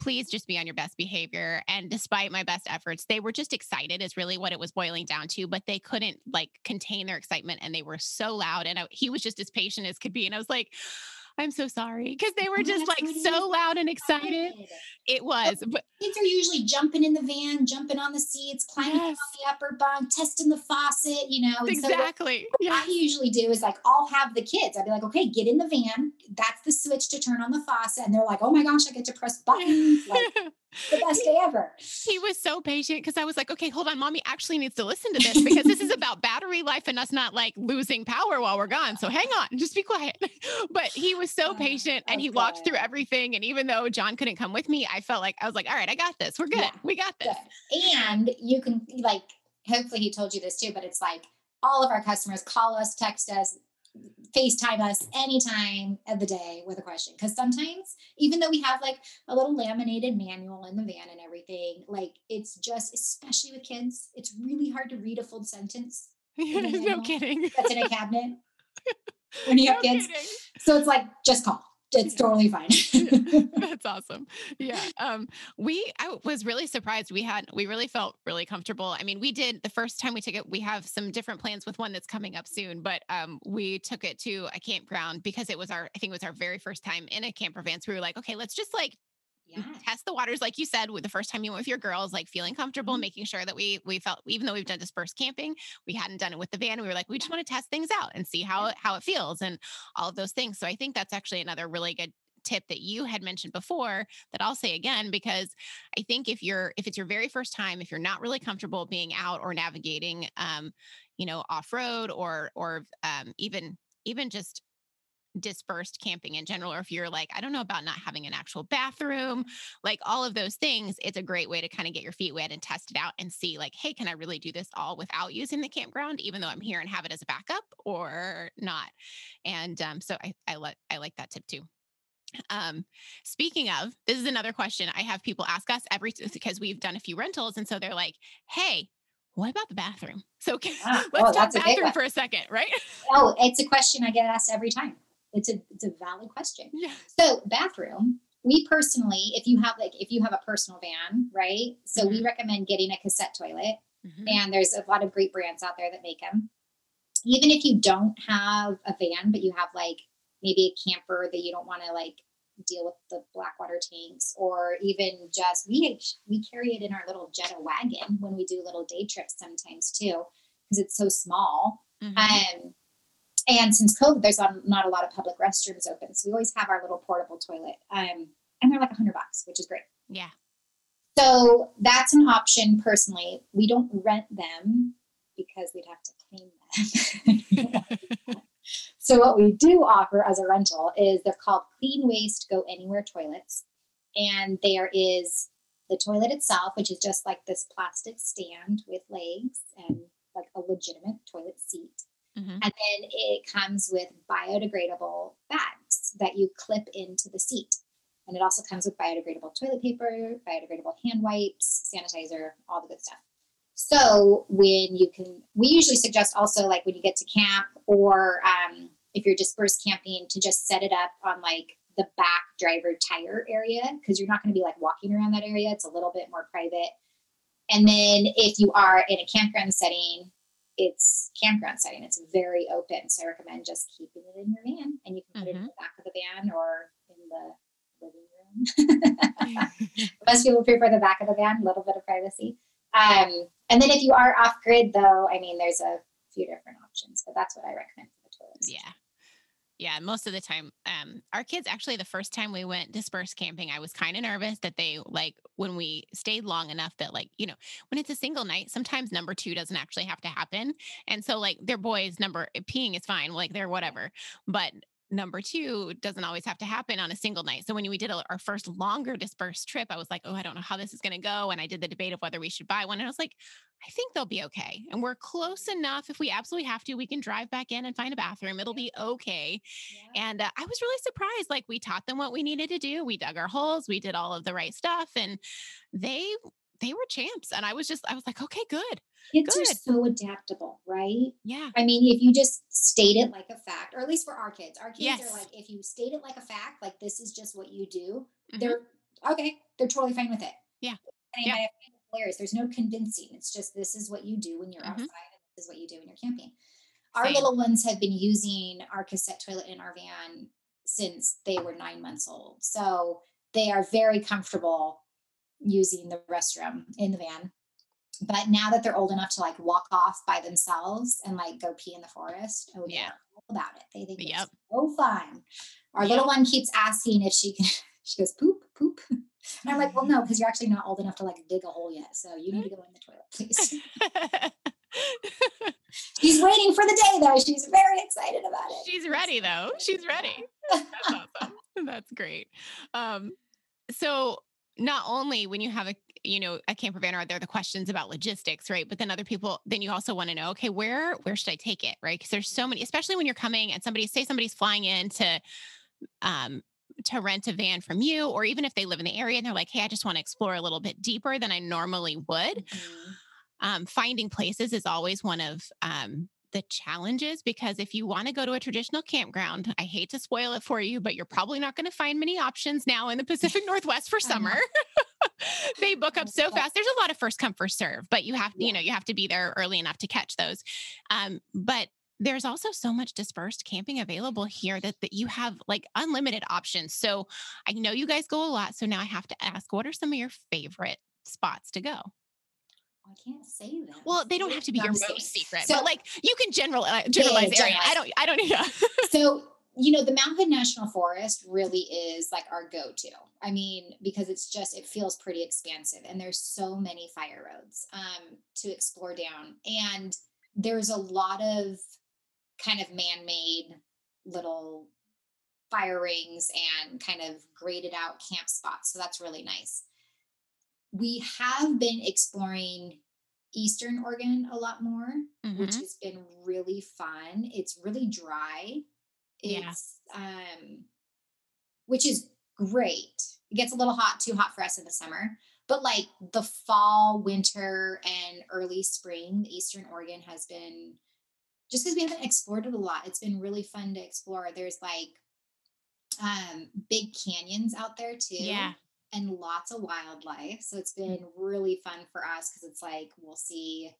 please just be on your best behavior. And despite my best efforts, they were just excited, is really what it was boiling down to, but they couldn't like contain their excitement and they were so loud. And I, he was just as patient as could be. And I was like, I'm so sorry because they were just like so loud and excited. It oh, was. But
kids are usually jumping in the van, jumping on the seats, climbing yes. on the upper bunk, testing the faucet, you know.
exactly.
So yes. I usually do is like, I'll have the kids. I'd be like, okay, get in the van. That's the switch to turn on the faucet. And they're like, oh my gosh, I get to press buttons. Like, the best day ever.
He was so patient because I was like, okay, hold on, mommy actually needs to listen to this because this is about battery life and us not like losing power while we're gone. So hang on, just be quiet. But he was so oh, patient and he walked through everything. And even though John couldn't come with me, I felt like I was like, all right, I got this. We're good. Yeah, we got this.
Good. And you can like, hopefully he told you this too, but it's like all of our customers call us, text us, FaceTime us anytime of the day with a question. Because sometimes, even though we have like a little laminated manual in the van and everything, like it's just, especially with kids, it's really hard to read a full sentence.
no kidding.
That's in a cabinet when you have no kids. Kidding. So it's like, just call it's totally fine.
That's awesome. Yeah. Um, we I was really surprised. We had we really felt really comfortable. I mean, we did the first time we took it, we have some different plans with one that's coming up soon, but um we took it to a campground because it was our I think it was our very first time in a camper van. So we were like, okay, let's just like yeah. test the waters like you said with the first time you went with your girls like feeling comfortable mm-hmm. making sure that we we felt even though we've done dispersed camping we hadn't done it with the van we were like we just want to test things out and see how how it feels and all of those things so i think that's actually another really good tip that you had mentioned before that I'll say again because I think if you're if it's your very first time if you're not really comfortable being out or navigating um you know off road or or um even even just dispersed camping in general, or if you're like, I don't know about not having an actual bathroom, like all of those things, it's a great way to kind of get your feet wet and test it out and see, like, hey, can I really do this all without using the campground, even though I'm here and have it as a backup or not? And um, so I, I like I like that tip too. Um, speaking of, this is another question I have people ask us every because we've done a few rentals, and so they're like, "Hey, what about the bathroom?" So can, ah, let's oh, talk bathroom for a second, right?
Oh, it's a question I get asked every time it's a it's a valid question. Yeah. So bathroom, we personally, if you have like if you have a personal van, right? So mm-hmm. we recommend getting a cassette toilet. Mm-hmm. And there's a lot of great brands out there that make them. Even if you don't have a van, but you have like maybe a camper that you don't want to like deal with the black water tanks or even just we we carry it in our little Jetta wagon when we do little day trips sometimes too because it's so small. Mm-hmm. Um, and since COVID, there's not a lot of public restrooms open. So we always have our little portable toilet. Um, and they're like a hundred bucks, which is great.
Yeah.
So that's an option personally. We don't rent them because we'd have to clean them. so what we do offer as a rental is they're called clean waste go anywhere toilets. And there is the toilet itself, which is just like this plastic stand with legs and like a legitimate toilet seat. Mm-hmm. And then it comes with biodegradable bags that you clip into the seat. And it also comes with biodegradable toilet paper, biodegradable hand wipes, sanitizer, all the good stuff. So when you can, we usually suggest also like when you get to camp or um, if you're dispersed camping to just set it up on like the back driver tire area because you're not going to be like walking around that area. It's a little bit more private. And then if you are in a campground setting, it's campground setting. It's very open. So I recommend just keeping it in your van and you can put mm-hmm. it in mm-hmm. the back of the van or in the living room. Most people prefer the back of the van, a little bit of privacy. Um, and then if you are off grid though, I mean, there's a few different options, but that's what I recommend for the toilets.
Yeah. Yeah, most of the time, um, our kids actually the first time we went dispersed camping, I was kind of nervous that they like when we stayed long enough that like you know when it's a single night, sometimes number two doesn't actually have to happen, and so like their boys number peeing is fine, like they're whatever, but number two doesn't always have to happen on a single night. So when we did our first longer dispersed trip, I was like, oh, I don't know how this is going to go. And I did the debate of whether we should buy one. And I was like, I think they'll be okay. And we're close enough. If we absolutely have to, we can drive back in and find a bathroom. It'll be okay. Yeah. And uh, I was really surprised. Like we taught them what we needed to do. We dug our holes. We did all of the right stuff. And they, they were champs. And I was just, I was like, okay, good.
Kids Good. are so adaptable, right?
Yeah.
I mean, if you just state it like a fact, or at least for our kids, our kids yes. are like, if you state it like a fact, like this is just what you do, mm-hmm. they're okay. They're totally fine with it.
Yeah.
And yeah. players, there's no convincing. It's just this is what you do when you're mm-hmm. outside, and this is what you do when you're camping. Our Same. little ones have been using our cassette toilet in our van since they were nine months old. So they are very comfortable using the restroom in the van but now that they're old enough to like walk off by themselves and like go pee in the forest, oh yeah, about it. They think yep. it's so fun. Our yep. little one keeps asking if she can. She goes poop, poop, and I'm like, well, no, because you're actually not old enough to like dig a hole yet, so you need to go in the toilet, please. She's waiting for the day though. She's very excited about it.
She's ready though. She's ready. That's awesome. That's great. Um, so not only when you have a you know a camper van are there the questions about logistics right? But then other people then you also want to know okay where where should i take it? Right? Because there's so many especially when you're coming and somebody say somebody's flying in to um to rent a van from you or even if they live in the area and they're like hey i just want to explore a little bit deeper than i normally would mm-hmm. um, finding places is always one of um, the challenges because if you want to go to a traditional campground, I hate to spoil it for you, but you're probably not going to find many options now in the Pacific Northwest for summer. they book up so fast. There's a lot of first come first serve, but you have you know you have to be there early enough to catch those. Um, but there's also so much dispersed camping available here that, that you have like unlimited options. So I know you guys go a lot. So now I have to ask, what are some of your favorite spots to go?
I can't say that.
Well, they don't have to be your most secret, so, but like you can general uh, generalize yeah, area. I don't. I don't. Yeah.
so you know, the Mount Hood National Forest really is like our go-to. I mean, because it's just it feels pretty expansive, and there's so many fire roads um, to explore down, and there's a lot of kind of man-made little fire rings and kind of graded out camp spots. So that's really nice we have been exploring Eastern Oregon a lot more, mm-hmm. which has been really fun. It's really dry. It's yeah. um which is great. It gets a little hot, too hot for us in the summer. But like the fall, winter, and early spring, Eastern Oregon has been just because we haven't explored it a lot, it's been really fun to explore. There's like um big canyons out there too.
Yeah
and lots of wildlife. So it's been really fun for us because it's like we'll see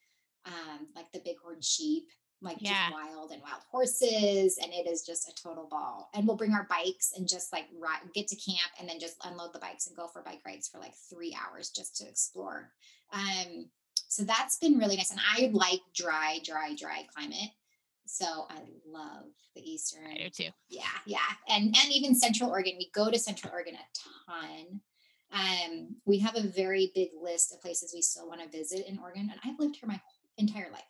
um, like the bighorn sheep, like yeah. just wild and wild horses, and it is just a total ball. And we'll bring our bikes and just like ride, get to camp and then just unload the bikes and go for bike rides for like three hours just to explore. Um, so that's been really nice. And I like dry, dry, dry climate. So I love the Eastern.
I do too.
Yeah, yeah. And and even Central Oregon. We go to Central Oregon a ton. Um, we have a very big list of places we still want to visit in Oregon, and I've lived here my entire life,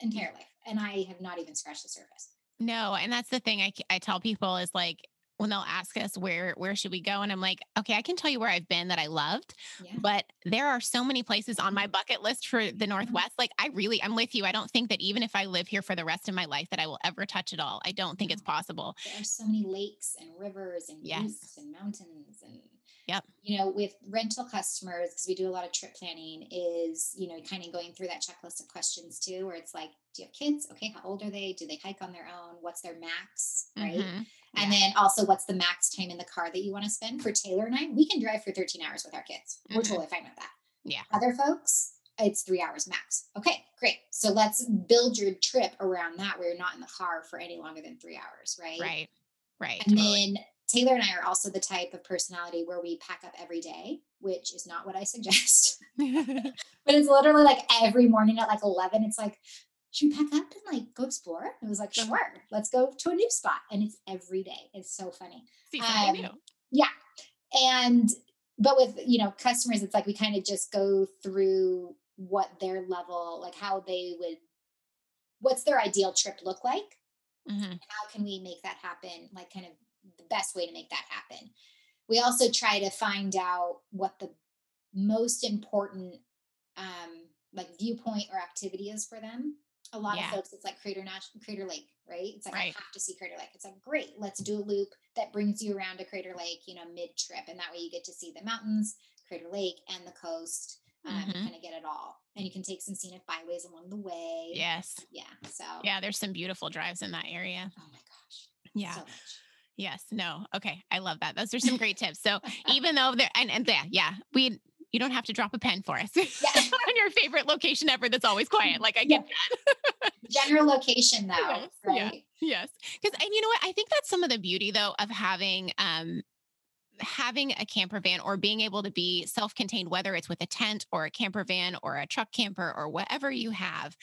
entire life, and I have not even scratched the surface.
No, and that's the thing I, I tell people is like when they'll ask us where where should we go and I'm like, okay, I can tell you where I've been that I loved,
Yeah.
but there are so many places on my bucket list for the
Mm-hmm.
Northwest. Like I really I'm with you. I don't think that even if I live here for the rest of my life that I will ever touch it all. I don't think it's possible.
there are so many lakes and rivers and
Yes.
and mountains and
Yep.
you know with rental customers because we do a lot of trip planning is you know kind of going through that checklist of questions too where it's like do you have kids okay how old are they do they hike on their own what's their max right
Mhm.
And then also what's the max time in the car that you want to spend for taylor and i we can drive for 13 hours with our kids we're
Mhm.
totally fine with that
Yeah.
other folks it's three hours max okay great so let's build your trip around that where you're not in the car for any longer than three hours right
Right. Right.
and
totally.
then Taylor and I are also the type of personality where we pack up every day, which is not what I suggest. but it's literally like every morning at like 11, it's like, should we pack up and like go explore? It was like, sure, let's go to a new spot. And it's every day. It's so funny.
See something
um. Yeah. And, but with, you know, customers, it's like we kind of just go through what their level, like how they would, what's their ideal trip look like?
Mhm.
how can we make that happen like kind of the best way to make that happen we also try to find out what the most important um like viewpoint or activity is for them a lot
Yeah.
of folks it's like crater national crater lake right it's like
Right.
i have to see crater lake it's like great let's do a loop that brings you around to crater lake you know mid trip and that way you get to see the mountains crater lake and the coast um,
Mhm.
kind of get it all and you can take some scenic byways along the way
Yes.
yeah so
Yeah, there's some beautiful drives in that area.
oh my gosh
Yeah.
so much.
Yes. No. Okay. I love that. Those are some great tips. So even though they're and, and yeah, yeah, we you don't have to drop a pen for us on your favorite location ever that's always quiet. Like I get that.
general location though,
Yes, yeah. Yes. Because and you know what? I think that's some of the beauty though of having um having a camper van or being able to be self-contained, whether it's with a tent or a camper van or a truck camper or whatever you have.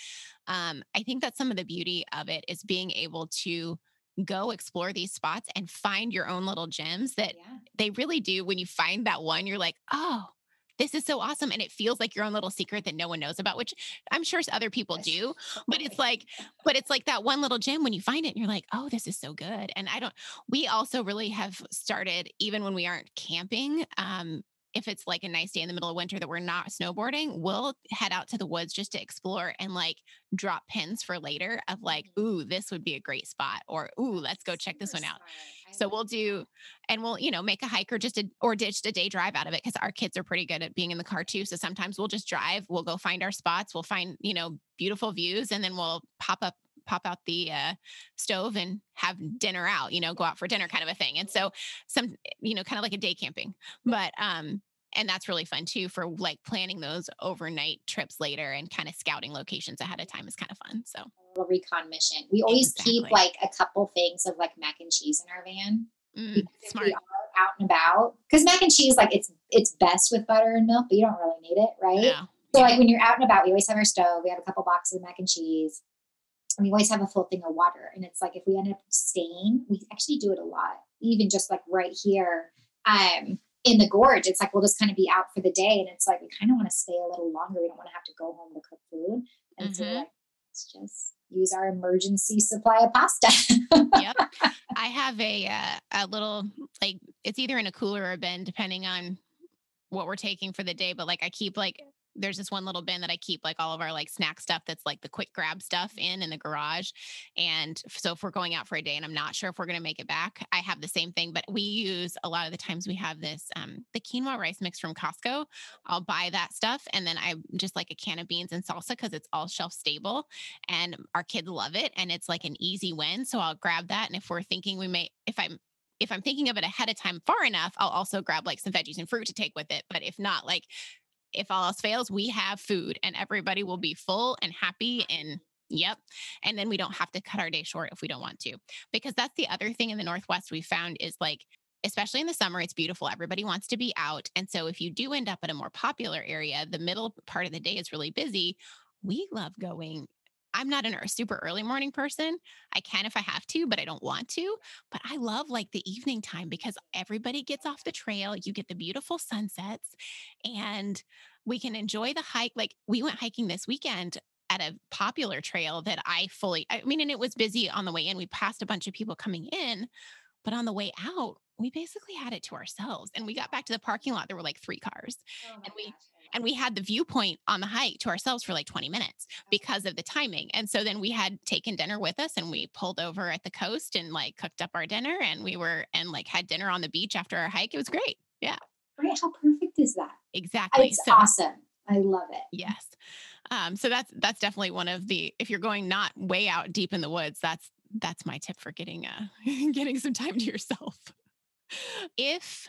Um, I think that's some of the beauty of it is being able to go explore these spots and find your own little gems that
Yeah.
they really do. When you find that one, you're like, oh, this is so awesome. And it feels like your own little secret that no one knows about, which I'm sure other people do but it's like but it's like that one little gem when you find it and you're like oh this is so good and i don't we also really have started even when we aren't camping um if it's like a nice day in the middle of winter that we're not snowboarding we'll head out to the woods just to explore and like drop pins for later of like
Mhm.
ooh this would be a great spot or ooh let's go check this one out so we'll do and we'll you know make a hike or just a or just a day drive out of it because our kids are pretty good at being in the car too. So sometimes we'll just drive we'll go find our spots we'll find you know beautiful views and then we'll pop up pop out the uh, stove and have dinner out you know go out for dinner kind of a thing. And so some you know kind of like a day camping. But um and that's really fun too for like planning those overnight trips later and kind of scouting locations ahead of time is kind of fun so
little recon mission. We always keep like a couple things of like mac and cheese in our van.
mm, smart
we are out and about. Because mac and cheese, like it's it's best with butter and milk, but you don't really need it, right? So like when you're out and about, we always have our stove. We have a couple boxes of mac and cheese. And we always have a full thing of water. And it's like if we end up staying, we actually do it a lot, even just like right here um, in the gorge. It's like we'll just kind of be out for the day. And it's like we kind of want to stay a little longer. We don't want to have to go home to cook food. And so we're
Mhm.
like, let's just use our emergency supply of pasta.
yep. I have a uh, a little like it's either in a cooler or a bin depending on what we're taking for the day. But like I keep like there's this one little bin that I keep like all of our like snack stuff that's like the quick grab stuff in in the garage. And so if we're going out for a day and I'm not sure if we're gonna make it back, I have the same thing. But we use a lot of the times we have this um the quinoa rice mix from Costco. I'll buy that stuff and then I just like a can of beans and salsa because it's all shelf stable and our kids love it and it's like an easy win so i'll grab that and if we're thinking we may if i'm if i'm thinking of it ahead of time far enough i'll also grab like some veggies and fruit to take with it but if not like if all else fails we have food and everybody will be full and happy and yep and then we don't have to cut our day short if we don't want to. Because that's the other thing in the northwest we found is like especially in the summer it's beautiful everybody wants to be out and so if you do end up at a more popular area the middle part of the day is really busy we love going I'm not an, a super early morning person. I can if I have to, but I don't want to. But I love like the evening time because everybody gets off the trail. You get the beautiful sunsets and we can enjoy the hike. Like we went hiking this weekend at a popular trail that I fully, I mean, and it was busy on the way in. We passed a bunch of people coming in, But on the way out, we basically had it to ourselves. And we got back to the parking lot. There were like three cars.
Oh
and we-
gosh,
And we had the viewpoint on the hike to ourselves for like 20 minutes because of the timing. And so then we had taken dinner with us and we pulled over at the coast and like cooked up our dinner and we were and like had dinner on the beach after our hike. It was great. Yeah.
Right? How perfect is that?
exactly.
It's
so
awesome. I love it.
yes. Um, so that's that's definitely one of the if you're going not way out deep in the woods, that's that's my tip for getting uh getting some time to yourself. If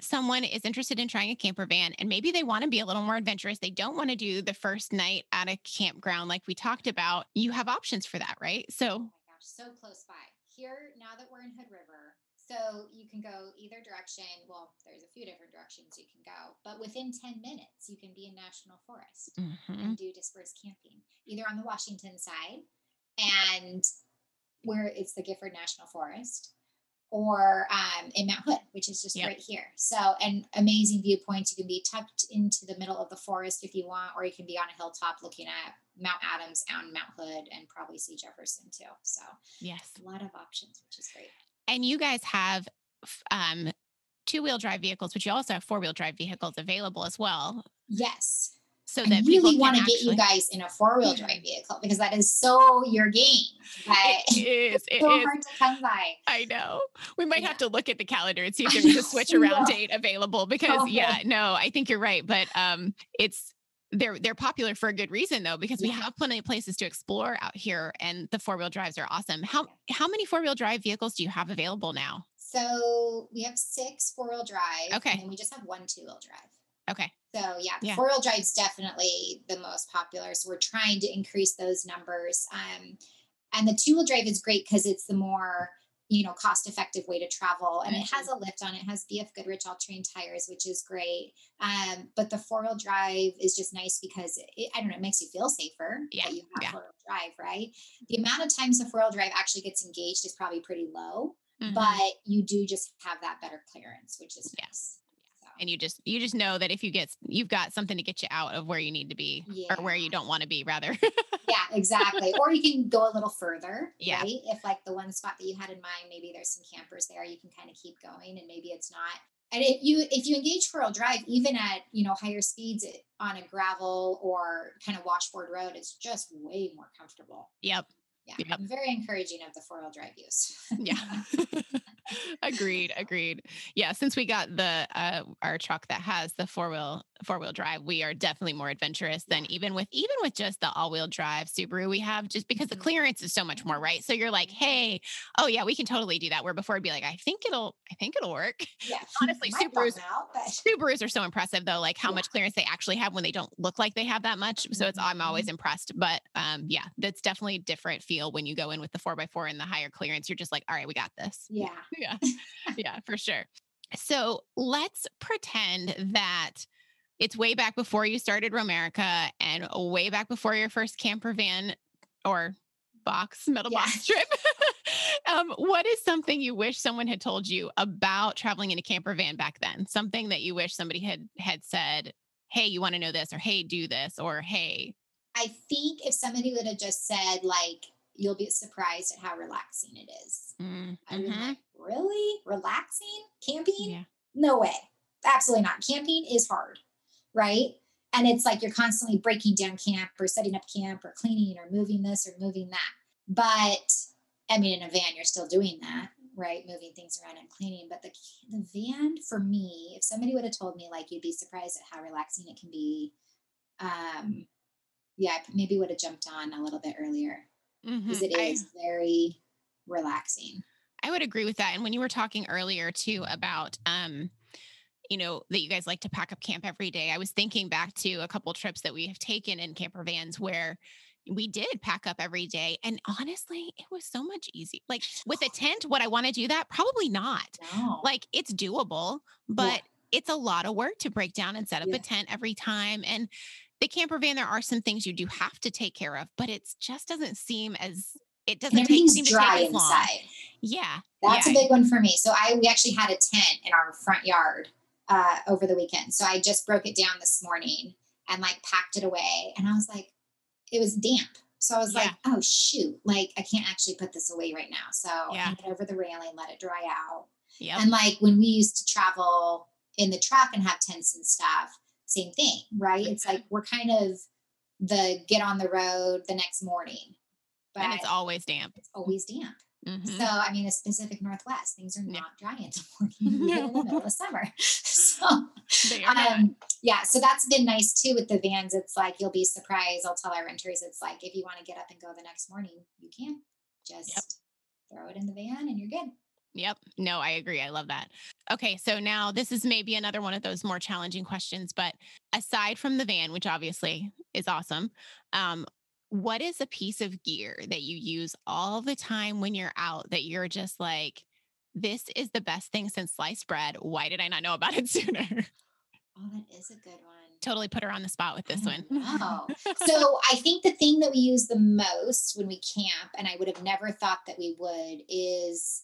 someone is interested in trying a camper van and maybe they want to be a little more adventurous, they don't want to do the first night at a campground like we talked about, you have options for that, right? So
Oh my gosh, so close by. Here, now that we're in Hood River, so you can go either direction. Well, there's a few different directions you can go, but within 10 minutes, you can be in National Forest
mhm,
and do dispersed camping, either on the Washington side and where it's the Gifford National Forest, or um, in Mount Hood, which is just
Yep.
right here. So, and amazing viewpoints. You can be tucked into the middle of the forest if you want, or you can be on a hilltop looking at Mount Adams and Mount Hood and probably see Jefferson too. So,
yes.
a lot of options, which is great.
And you guys have um two-wheel drive vehicles, but you also have four-wheel drive vehicles available as well.
Yes.
So
I
that people
really want to get you guys in a four wheel drive vehicle because that is so your game. But
It is. It
so
is.
hard to come by.
I know. We might
Yeah.
have to look at the calendar and see if there's a switch around date available because
Okay.
yeah, no, I think you're right, but um it's they're they're popular for a good reason though because we
Yeah.
have plenty of places to explore out here and the four-wheel drives are awesome. How how many four-wheel drive vehicles do you have available now?
So we have six four wheel drive.
Okay.
And we just have one two wheel drive.
Okay.
So yeah,
Yeah.
four wheel drive is definitely the most popular. So we're trying to increase those numbers. Um, and the two wheel drive is great because it's the more you know cost effective way to travel and it has a lift on it, has BFGoodrich all terrain tires which is great um, but the four wheel drive is just nice because it, i don't know it makes you feel safer
Yeah,
you have
yeah.
four wheel drive right the amount of times the four wheel drive actually gets engaged is probably pretty low
Mhm.
but you do just have that better clearance which is
Yeah. And you just you just know that if you get you've got something to get you out of where you need to be or where you don't want to be rather.
yeah exactly or you can go a little further
Yeah.
right if like the one spot that you had in mind maybe there's some campers there you can kind of keep going and maybe it's not and if you if you engage four-wheel drive even at you know higher speeds on a gravel or kind of washboard road it's just way more comfortable
yep.
Yeah
Yep.
I'm very encouraging of the four-wheel drive use
Yeah. agreed. Agreed. Yeah. Since we got the uh our truck that has the four wheel four wheel drive, we are definitely more adventurous than even with even with just the all wheel drive Subaru we have, just because the
Mhm.
clearance is so much more, right? So you're like, hey, oh yeah, we can totally do that. Where before I'd be like, I think it'll, I think it'll work.
yeah
Honestly, Subarus-
out, but
Subarus are so impressive though, like how
Yeah.
much clearance they actually have when they don't look like they have that much. So it's I'm always impressed. But um yeah, that's definitely different feel when you go in with the four by four and the higher clearance. You're just like, all right, we got this.
yeah
Yeah. yeah, for sure. So let's pretend that it's way back before you started ROAMERICA and way back before your first camper van or box, metal
Yeah.
box trip. um, what is something you wish someone had told you about traveling in a camper van back then? Something that you wish somebody had had said, hey, you want to know this, or hey, do this, or hey,
I think if somebody would have just said like you'll be surprised at how relaxing it is
mm,
I'd been
mhm,
like, really? Relaxing? Camping?
yeah,
No way. Absolutely not. Camping is hard, right? And it's like you're constantly breaking down camp or setting up camp or cleaning or moving this or moving that. But I mean, in a van, you're still doing that, right? Moving things around and cleaning. But the the van, for me, if somebody would have told me like you'd be surprised at how relaxing it can be, um, yeah, I maybe would have jumped on a little bit earlier because
mhm.
is very relaxing.
I would agree with that. And when you were talking earlier too about, um, you know, that you guys like to pack up camp every day, I was thinking back to a couple trips that we have taken in camper vans where we did pack up every day. And honestly, it was so much easier. Like with a tent, would I want to do that? Probably not.
No.
Like it's doable, but it's a lot of work to break down and set up
Yeah.
a tent every time. And the camper van, there are some things you do have to take care of, but it just doesn't seem as it doesn't take, seem to
dry
long.
inside.
Yeah.
That's
yeah.
a big one for me. So I we actually had a tent in our front yard uh, over the weekend. So I just broke it down this morning and like packed it away, and I was like, it was damp. So I was
Yeah.
like, oh shoot, like I can't actually put this away right now. So
Yeah.
it over the railing, let it dry out.
Yep.
And like when we used to travel in the truck and have tents and stuff, same thing, right? It's
Mm-hmm.
like we're kind of the get on the road the next morning. But
and it's always damp.
it's always damp.
Mhm.
So I mean, the Pacific Northwest, things are
Yeah.
not dry in the morning, in the middle of summer. So
They are not.
um, yeah, so that's been nice too with the vans. It's like you'll be surprised. I'll tell our renters, it's like if you want to get up and go the next morning, you can just throw it in the van and you're good.
Yep. No, I agree. I love that. Okay. So now this is maybe another one of those more challenging questions, but aside from the van, which obviously is awesome, um, what is a piece of gear that you use all the time when you're out that you're just like, this is the best thing since sliced bread. Why did I not know about it sooner?
Oh, that is a good one.
totally put her on the spot with this one.
know. so I think the thing that we use the most when we camp, and I would have never thought that we would, is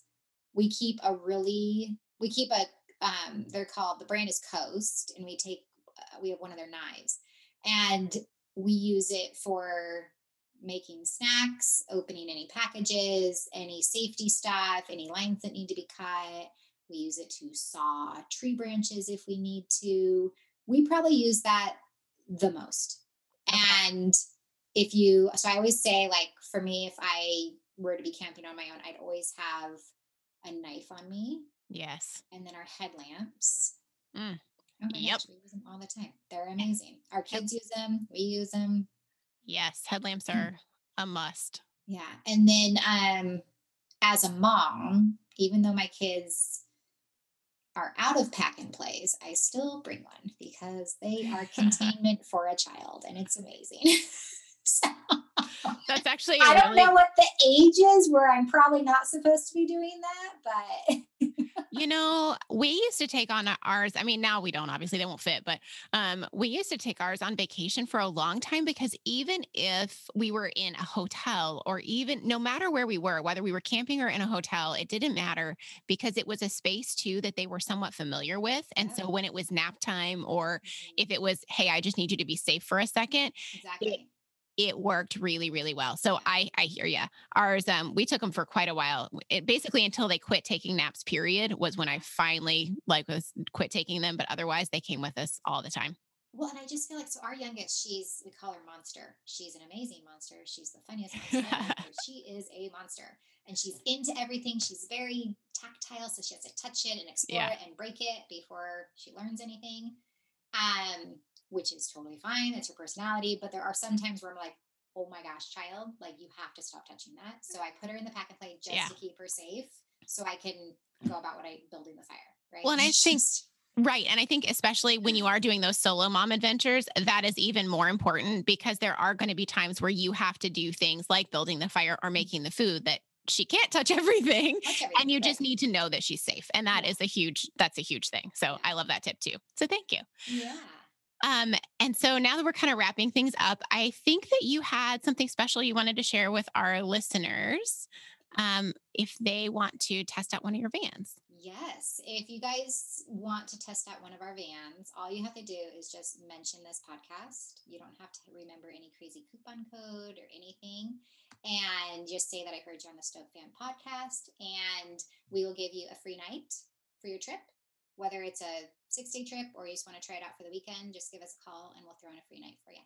we keep a really we keep a um they're called the brand is Coast, and we take uh, we have one of their knives, and we use it for making snacks, opening any packages, any safety stuff, any lines that need to be cut. We use it to saw tree branches if we need to. We probably use that the most.
Okay.
And if you, so I always say, like, for me, if I were to be camping on my own, I'd always have a knife on me
yes.
and then our headlamps.
Mm.
Oh my
Yep.
gosh, we use them all the time. They're amazing. Our kids use them, we use them.
Yes. Headlamps are a must.
Yeah. And then um as a mom, even though my kids are out of pack and plays, I still bring one because they are containment for a child and it's amazing. so,
That's actually
I don't
really
know what the age is where I'm probably not supposed to be doing that, but
You know, we used to take on ours. I mean, now we don't, obviously, they won't fit, but um, we used to take ours on vacation for a long time because even if we were in a hotel or even no matter where we were, whether we were camping or in a hotel, it didn't matter because it was a space too that they were somewhat familiar with. And so when it was nap time or if it was, hey, I just need you to be safe for a second,
exactly.
it worked really really well so i i hear you ours um we took them for quite a while it basically until they quit taking naps period was when i finally like was quit taking them but otherwise they came with us all the time
Well, and I just feel like so our youngest, she's we call her monster. She's an amazing monster. She's the funniest monster. she is a monster. And she's into everything. She's very tactile, so she has to touch it and explore
Yeah.
it and break it before she learns anything. Um, which is totally fine. It's her personality. But there are some times where I'm like, oh my gosh, child, like you have to stop touching that. So I put her in the pack and play just
Yeah.
to keep her safe so I can go about what I building the fire. Right.
Well, and I think- right and i think especially when you are doing those solo mom adventures that is even more important because there are going to be times where you have to do things like building the fire or mm-hmm. making the food that she can't touch everything
that's
and you just need to know that she's safe and that
Yeah.
is a huge that's a huge thing so i love that tip too so thank you
yeah.
Um, and so now that we're kind of wrapping things up, I think that you had something special you wanted to share with our listeners. Um, if they want to test out one of your vans.
Yes. If you guys want to test out one of our vans, all you have to do is just mention this podcast. You don't have to remember any crazy coupon code or anything. And just say that I heard you on the Stoke Fan podcast. And we will give you a free night for your trip. Whether it's a six day trip or you just want to try it out for the weekend, just give us a call and we'll throw in a free night for you.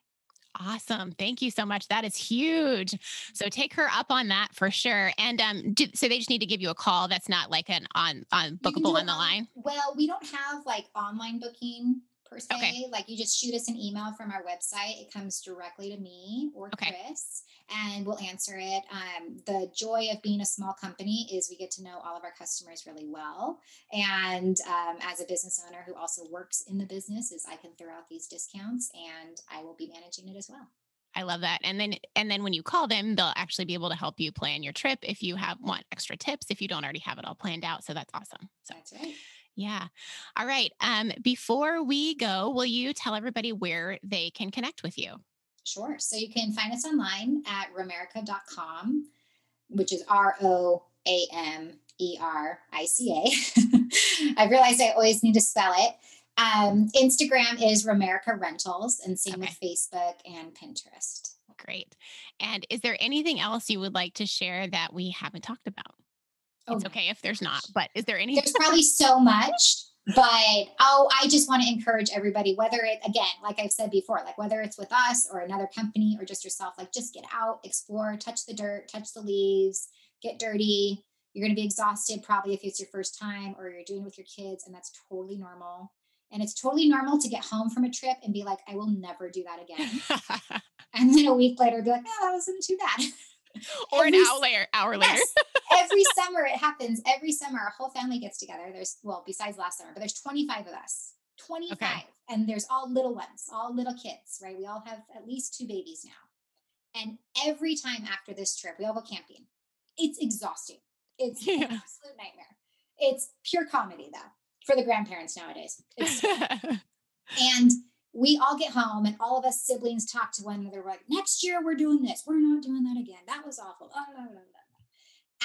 Awesome. Thank you so much. That is huge. So take her up on that for sure. And um, do, so they just need to give you a call. That's not like an on on
You can do
bookable on the line.
Well, we don't have like online booking per se.
Okay.
Like you just shoot us an email from our website. It comes directly to me or
Okay.
Chris, and we'll answer it. Um, the joy of being a small company is we get to know all of our customers really well. And um, as a business owner who also works in the business, is I can throw out these discounts, and I will be managing it as well.
I love that. And then and then when you call them, they'll actually be able to help you plan your trip if you have want extra tips if you don't already have it all planned out. So that's awesome. So
That's right.
Yeah. All right. Um, before we go, will you tell everybody where they can connect with you?
Sure. So you can find us online at roamerica.com, which is R O A M E R I C A. I realized I always need to spell it. Um, Instagram is ROAMERICA Rentals, and same with Facebook and Pinterest.
Great. And is there anything else you would like to share that we haven't talked about?
Oh
it's okay if there's not, but is there anything?
There's probably so much, but oh, I just want to encourage everybody, whether it again, like I've said before, like whether it's with us or another company or just yourself, like just get out, explore, touch the dirt, touch the leaves, get dirty. You're going to be exhausted probably if it's your first time or you're doing it with your kids, and that's totally normal. And it's totally normal to get home from a trip and be like, I will never do that again. and then a week later, be like, oh, that wasn't too bad.
or an hour later, hour later.
Yes. Every summer it happens. Every summer our whole family gets together. There's well, besides last summer, but there's 25 of us. 25.
Okay.
And there's all little ones, all little kids, right? We all have at least two babies now. And every time after this trip, we all go camping. It's exhausting. It's an absolute nightmare. It's pure comedy though for the grandparents nowadays. And we all get home and all of us siblings talk to one another like, next year we're doing this. We're not doing that again. That was awful. Oh, no, no, no.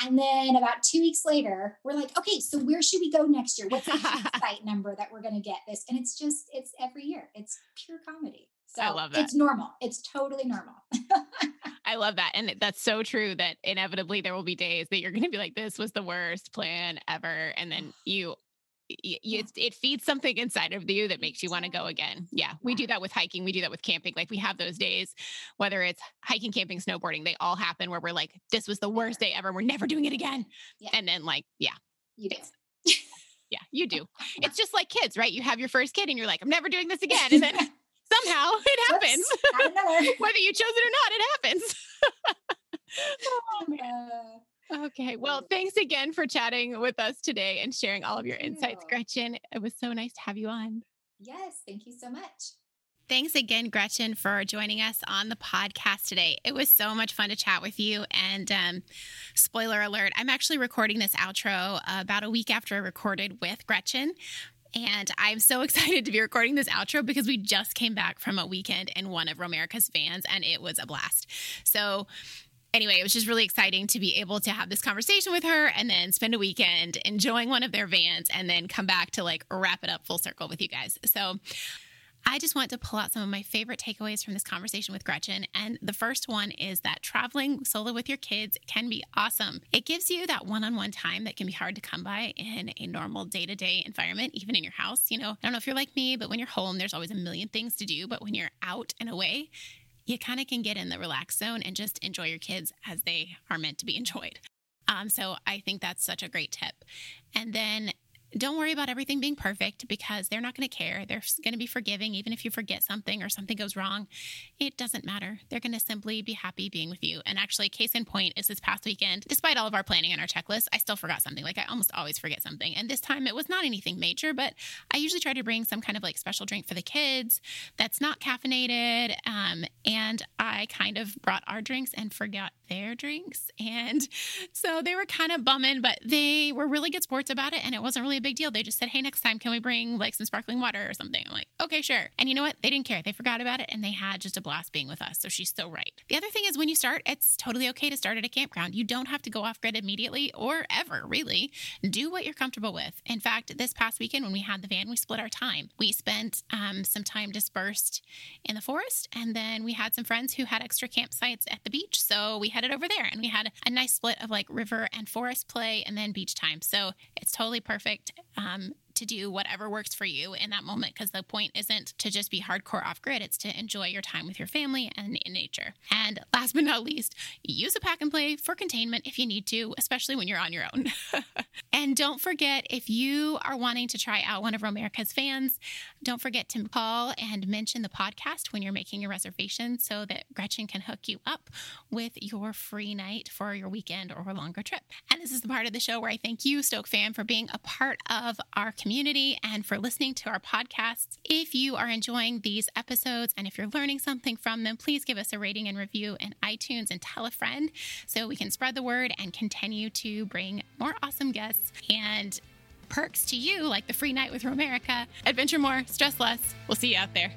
And then about two weeks later, we're like, okay, so where should we go next year? What's the site number that we're going to get this? And it's just, it's every year. It's pure comedy. So
I love that.
It's normal. It's totally normal.
I love that. And that's so true that inevitably there will be days that you're going to be like, this was the worst plan ever. And then you, y- y-
Yeah.
It, it feeds something inside of you that makes you want to go again. Yeah. We do that with hiking. We do that with camping. Like we have those days, whether it's hiking, camping, snowboarding, they all happen where we're like, this was the worst day ever. We're never doing it again.
Yeah.
And then like, yeah,
You do.
yeah, you do. It's just like kids, right? You have your first kid and you're like, I'm never doing this again. And then somehow it happens. Whether you chose it or not, it happens. oh, man.
Uh,
Okay. Well, thanks again for chatting with us today and sharing all of your insights. Gretchen. It was so nice to have you on.
yes. Thank you so much.
Thanks again, Gretchen, for joining us on the podcast today. It was so much fun to chat with you. And um, spoiler alert, I'm actually recording this outro about a week after I recorded with Gretchen. And I'm so excited to be recording this outro because we just came back from a weekend in one of ROAMERICA's vans and it was a blast. So, anyway, it was just really exciting to be able to have this conversation with her and then spend a weekend enjoying one of their vans and then come back to like wrap it up full circle with you guys. So, I just want to pull out some of my favorite takeaways from this conversation with Gretchen. And the first one is that traveling solo with your kids can be awesome. It gives you that one on one time that can be hard to come by in a normal day to day environment, even in your house. You know, I don't know if you're like me, but when you're home, there's always a million things to do. But when you're out and away, you kind of can get in the relaxed zone and just enjoy your kids as they are meant to be enjoyed. Um, so I think that's such a great tip. And then don't worry about everything being perfect because they're not going to care. They're going to be forgiving even if you forget something or something goes wrong. It doesn't matter. They're going to simply be happy being with you. And actually, case in point is this past weekend, despite all of our planning and our checklist, I still forgot something. Like I almost always forget something. And this time it was not anything major, but I usually try to bring some kind of like special drink for the kids that's not caffeinated. Um, and I kind of brought our drinks and forgot their drinks. And so they were kind of bumming, but they were really good sports about it. And it wasn't really a big deal. They just said, Hey, next time, can we bring like some sparkling water or something? I'm like, okay, sure. And you know what? They didn't care. They forgot about it and they had just a blast being with us. So she's so right. The other thing is when you start, it's totally okay to start at a campground. You don't have to go off grid immediately or ever, really. Do what you're comfortable with. In fact, this past weekend when we had the van, we split our time. We spent um, some time dispersed in the forest and then we had some friends who had extra campsites at the beach. So we headed over there and we had a nice split of like river and forest play and then beach time. So it's totally perfect. Um, to do whatever works for you in that moment because the point isn't to just be hardcore off grid, it's to enjoy your time with your family and in nature. And last but not least, use a pack and play for containment if you need to, especially when you're on your own. and don't forget if you are wanting to try out one of ROAMERICA's fans, don't forget to call and mention the podcast when you're making your reservation so that Gretchen can hook you up with your free night for your weekend or longer trip. And this is the part of the show where I thank you, Stoke fan, for being a part of our community and for listening to our podcasts. If you are enjoying these episodes and if you're learning something from them, please give us a rating and review in iTunes and tell a friend so we can spread the word and continue to bring more awesome guests and perks to you like the free night with ROAMERICA. Adventure more, stress less. We'll see you out there.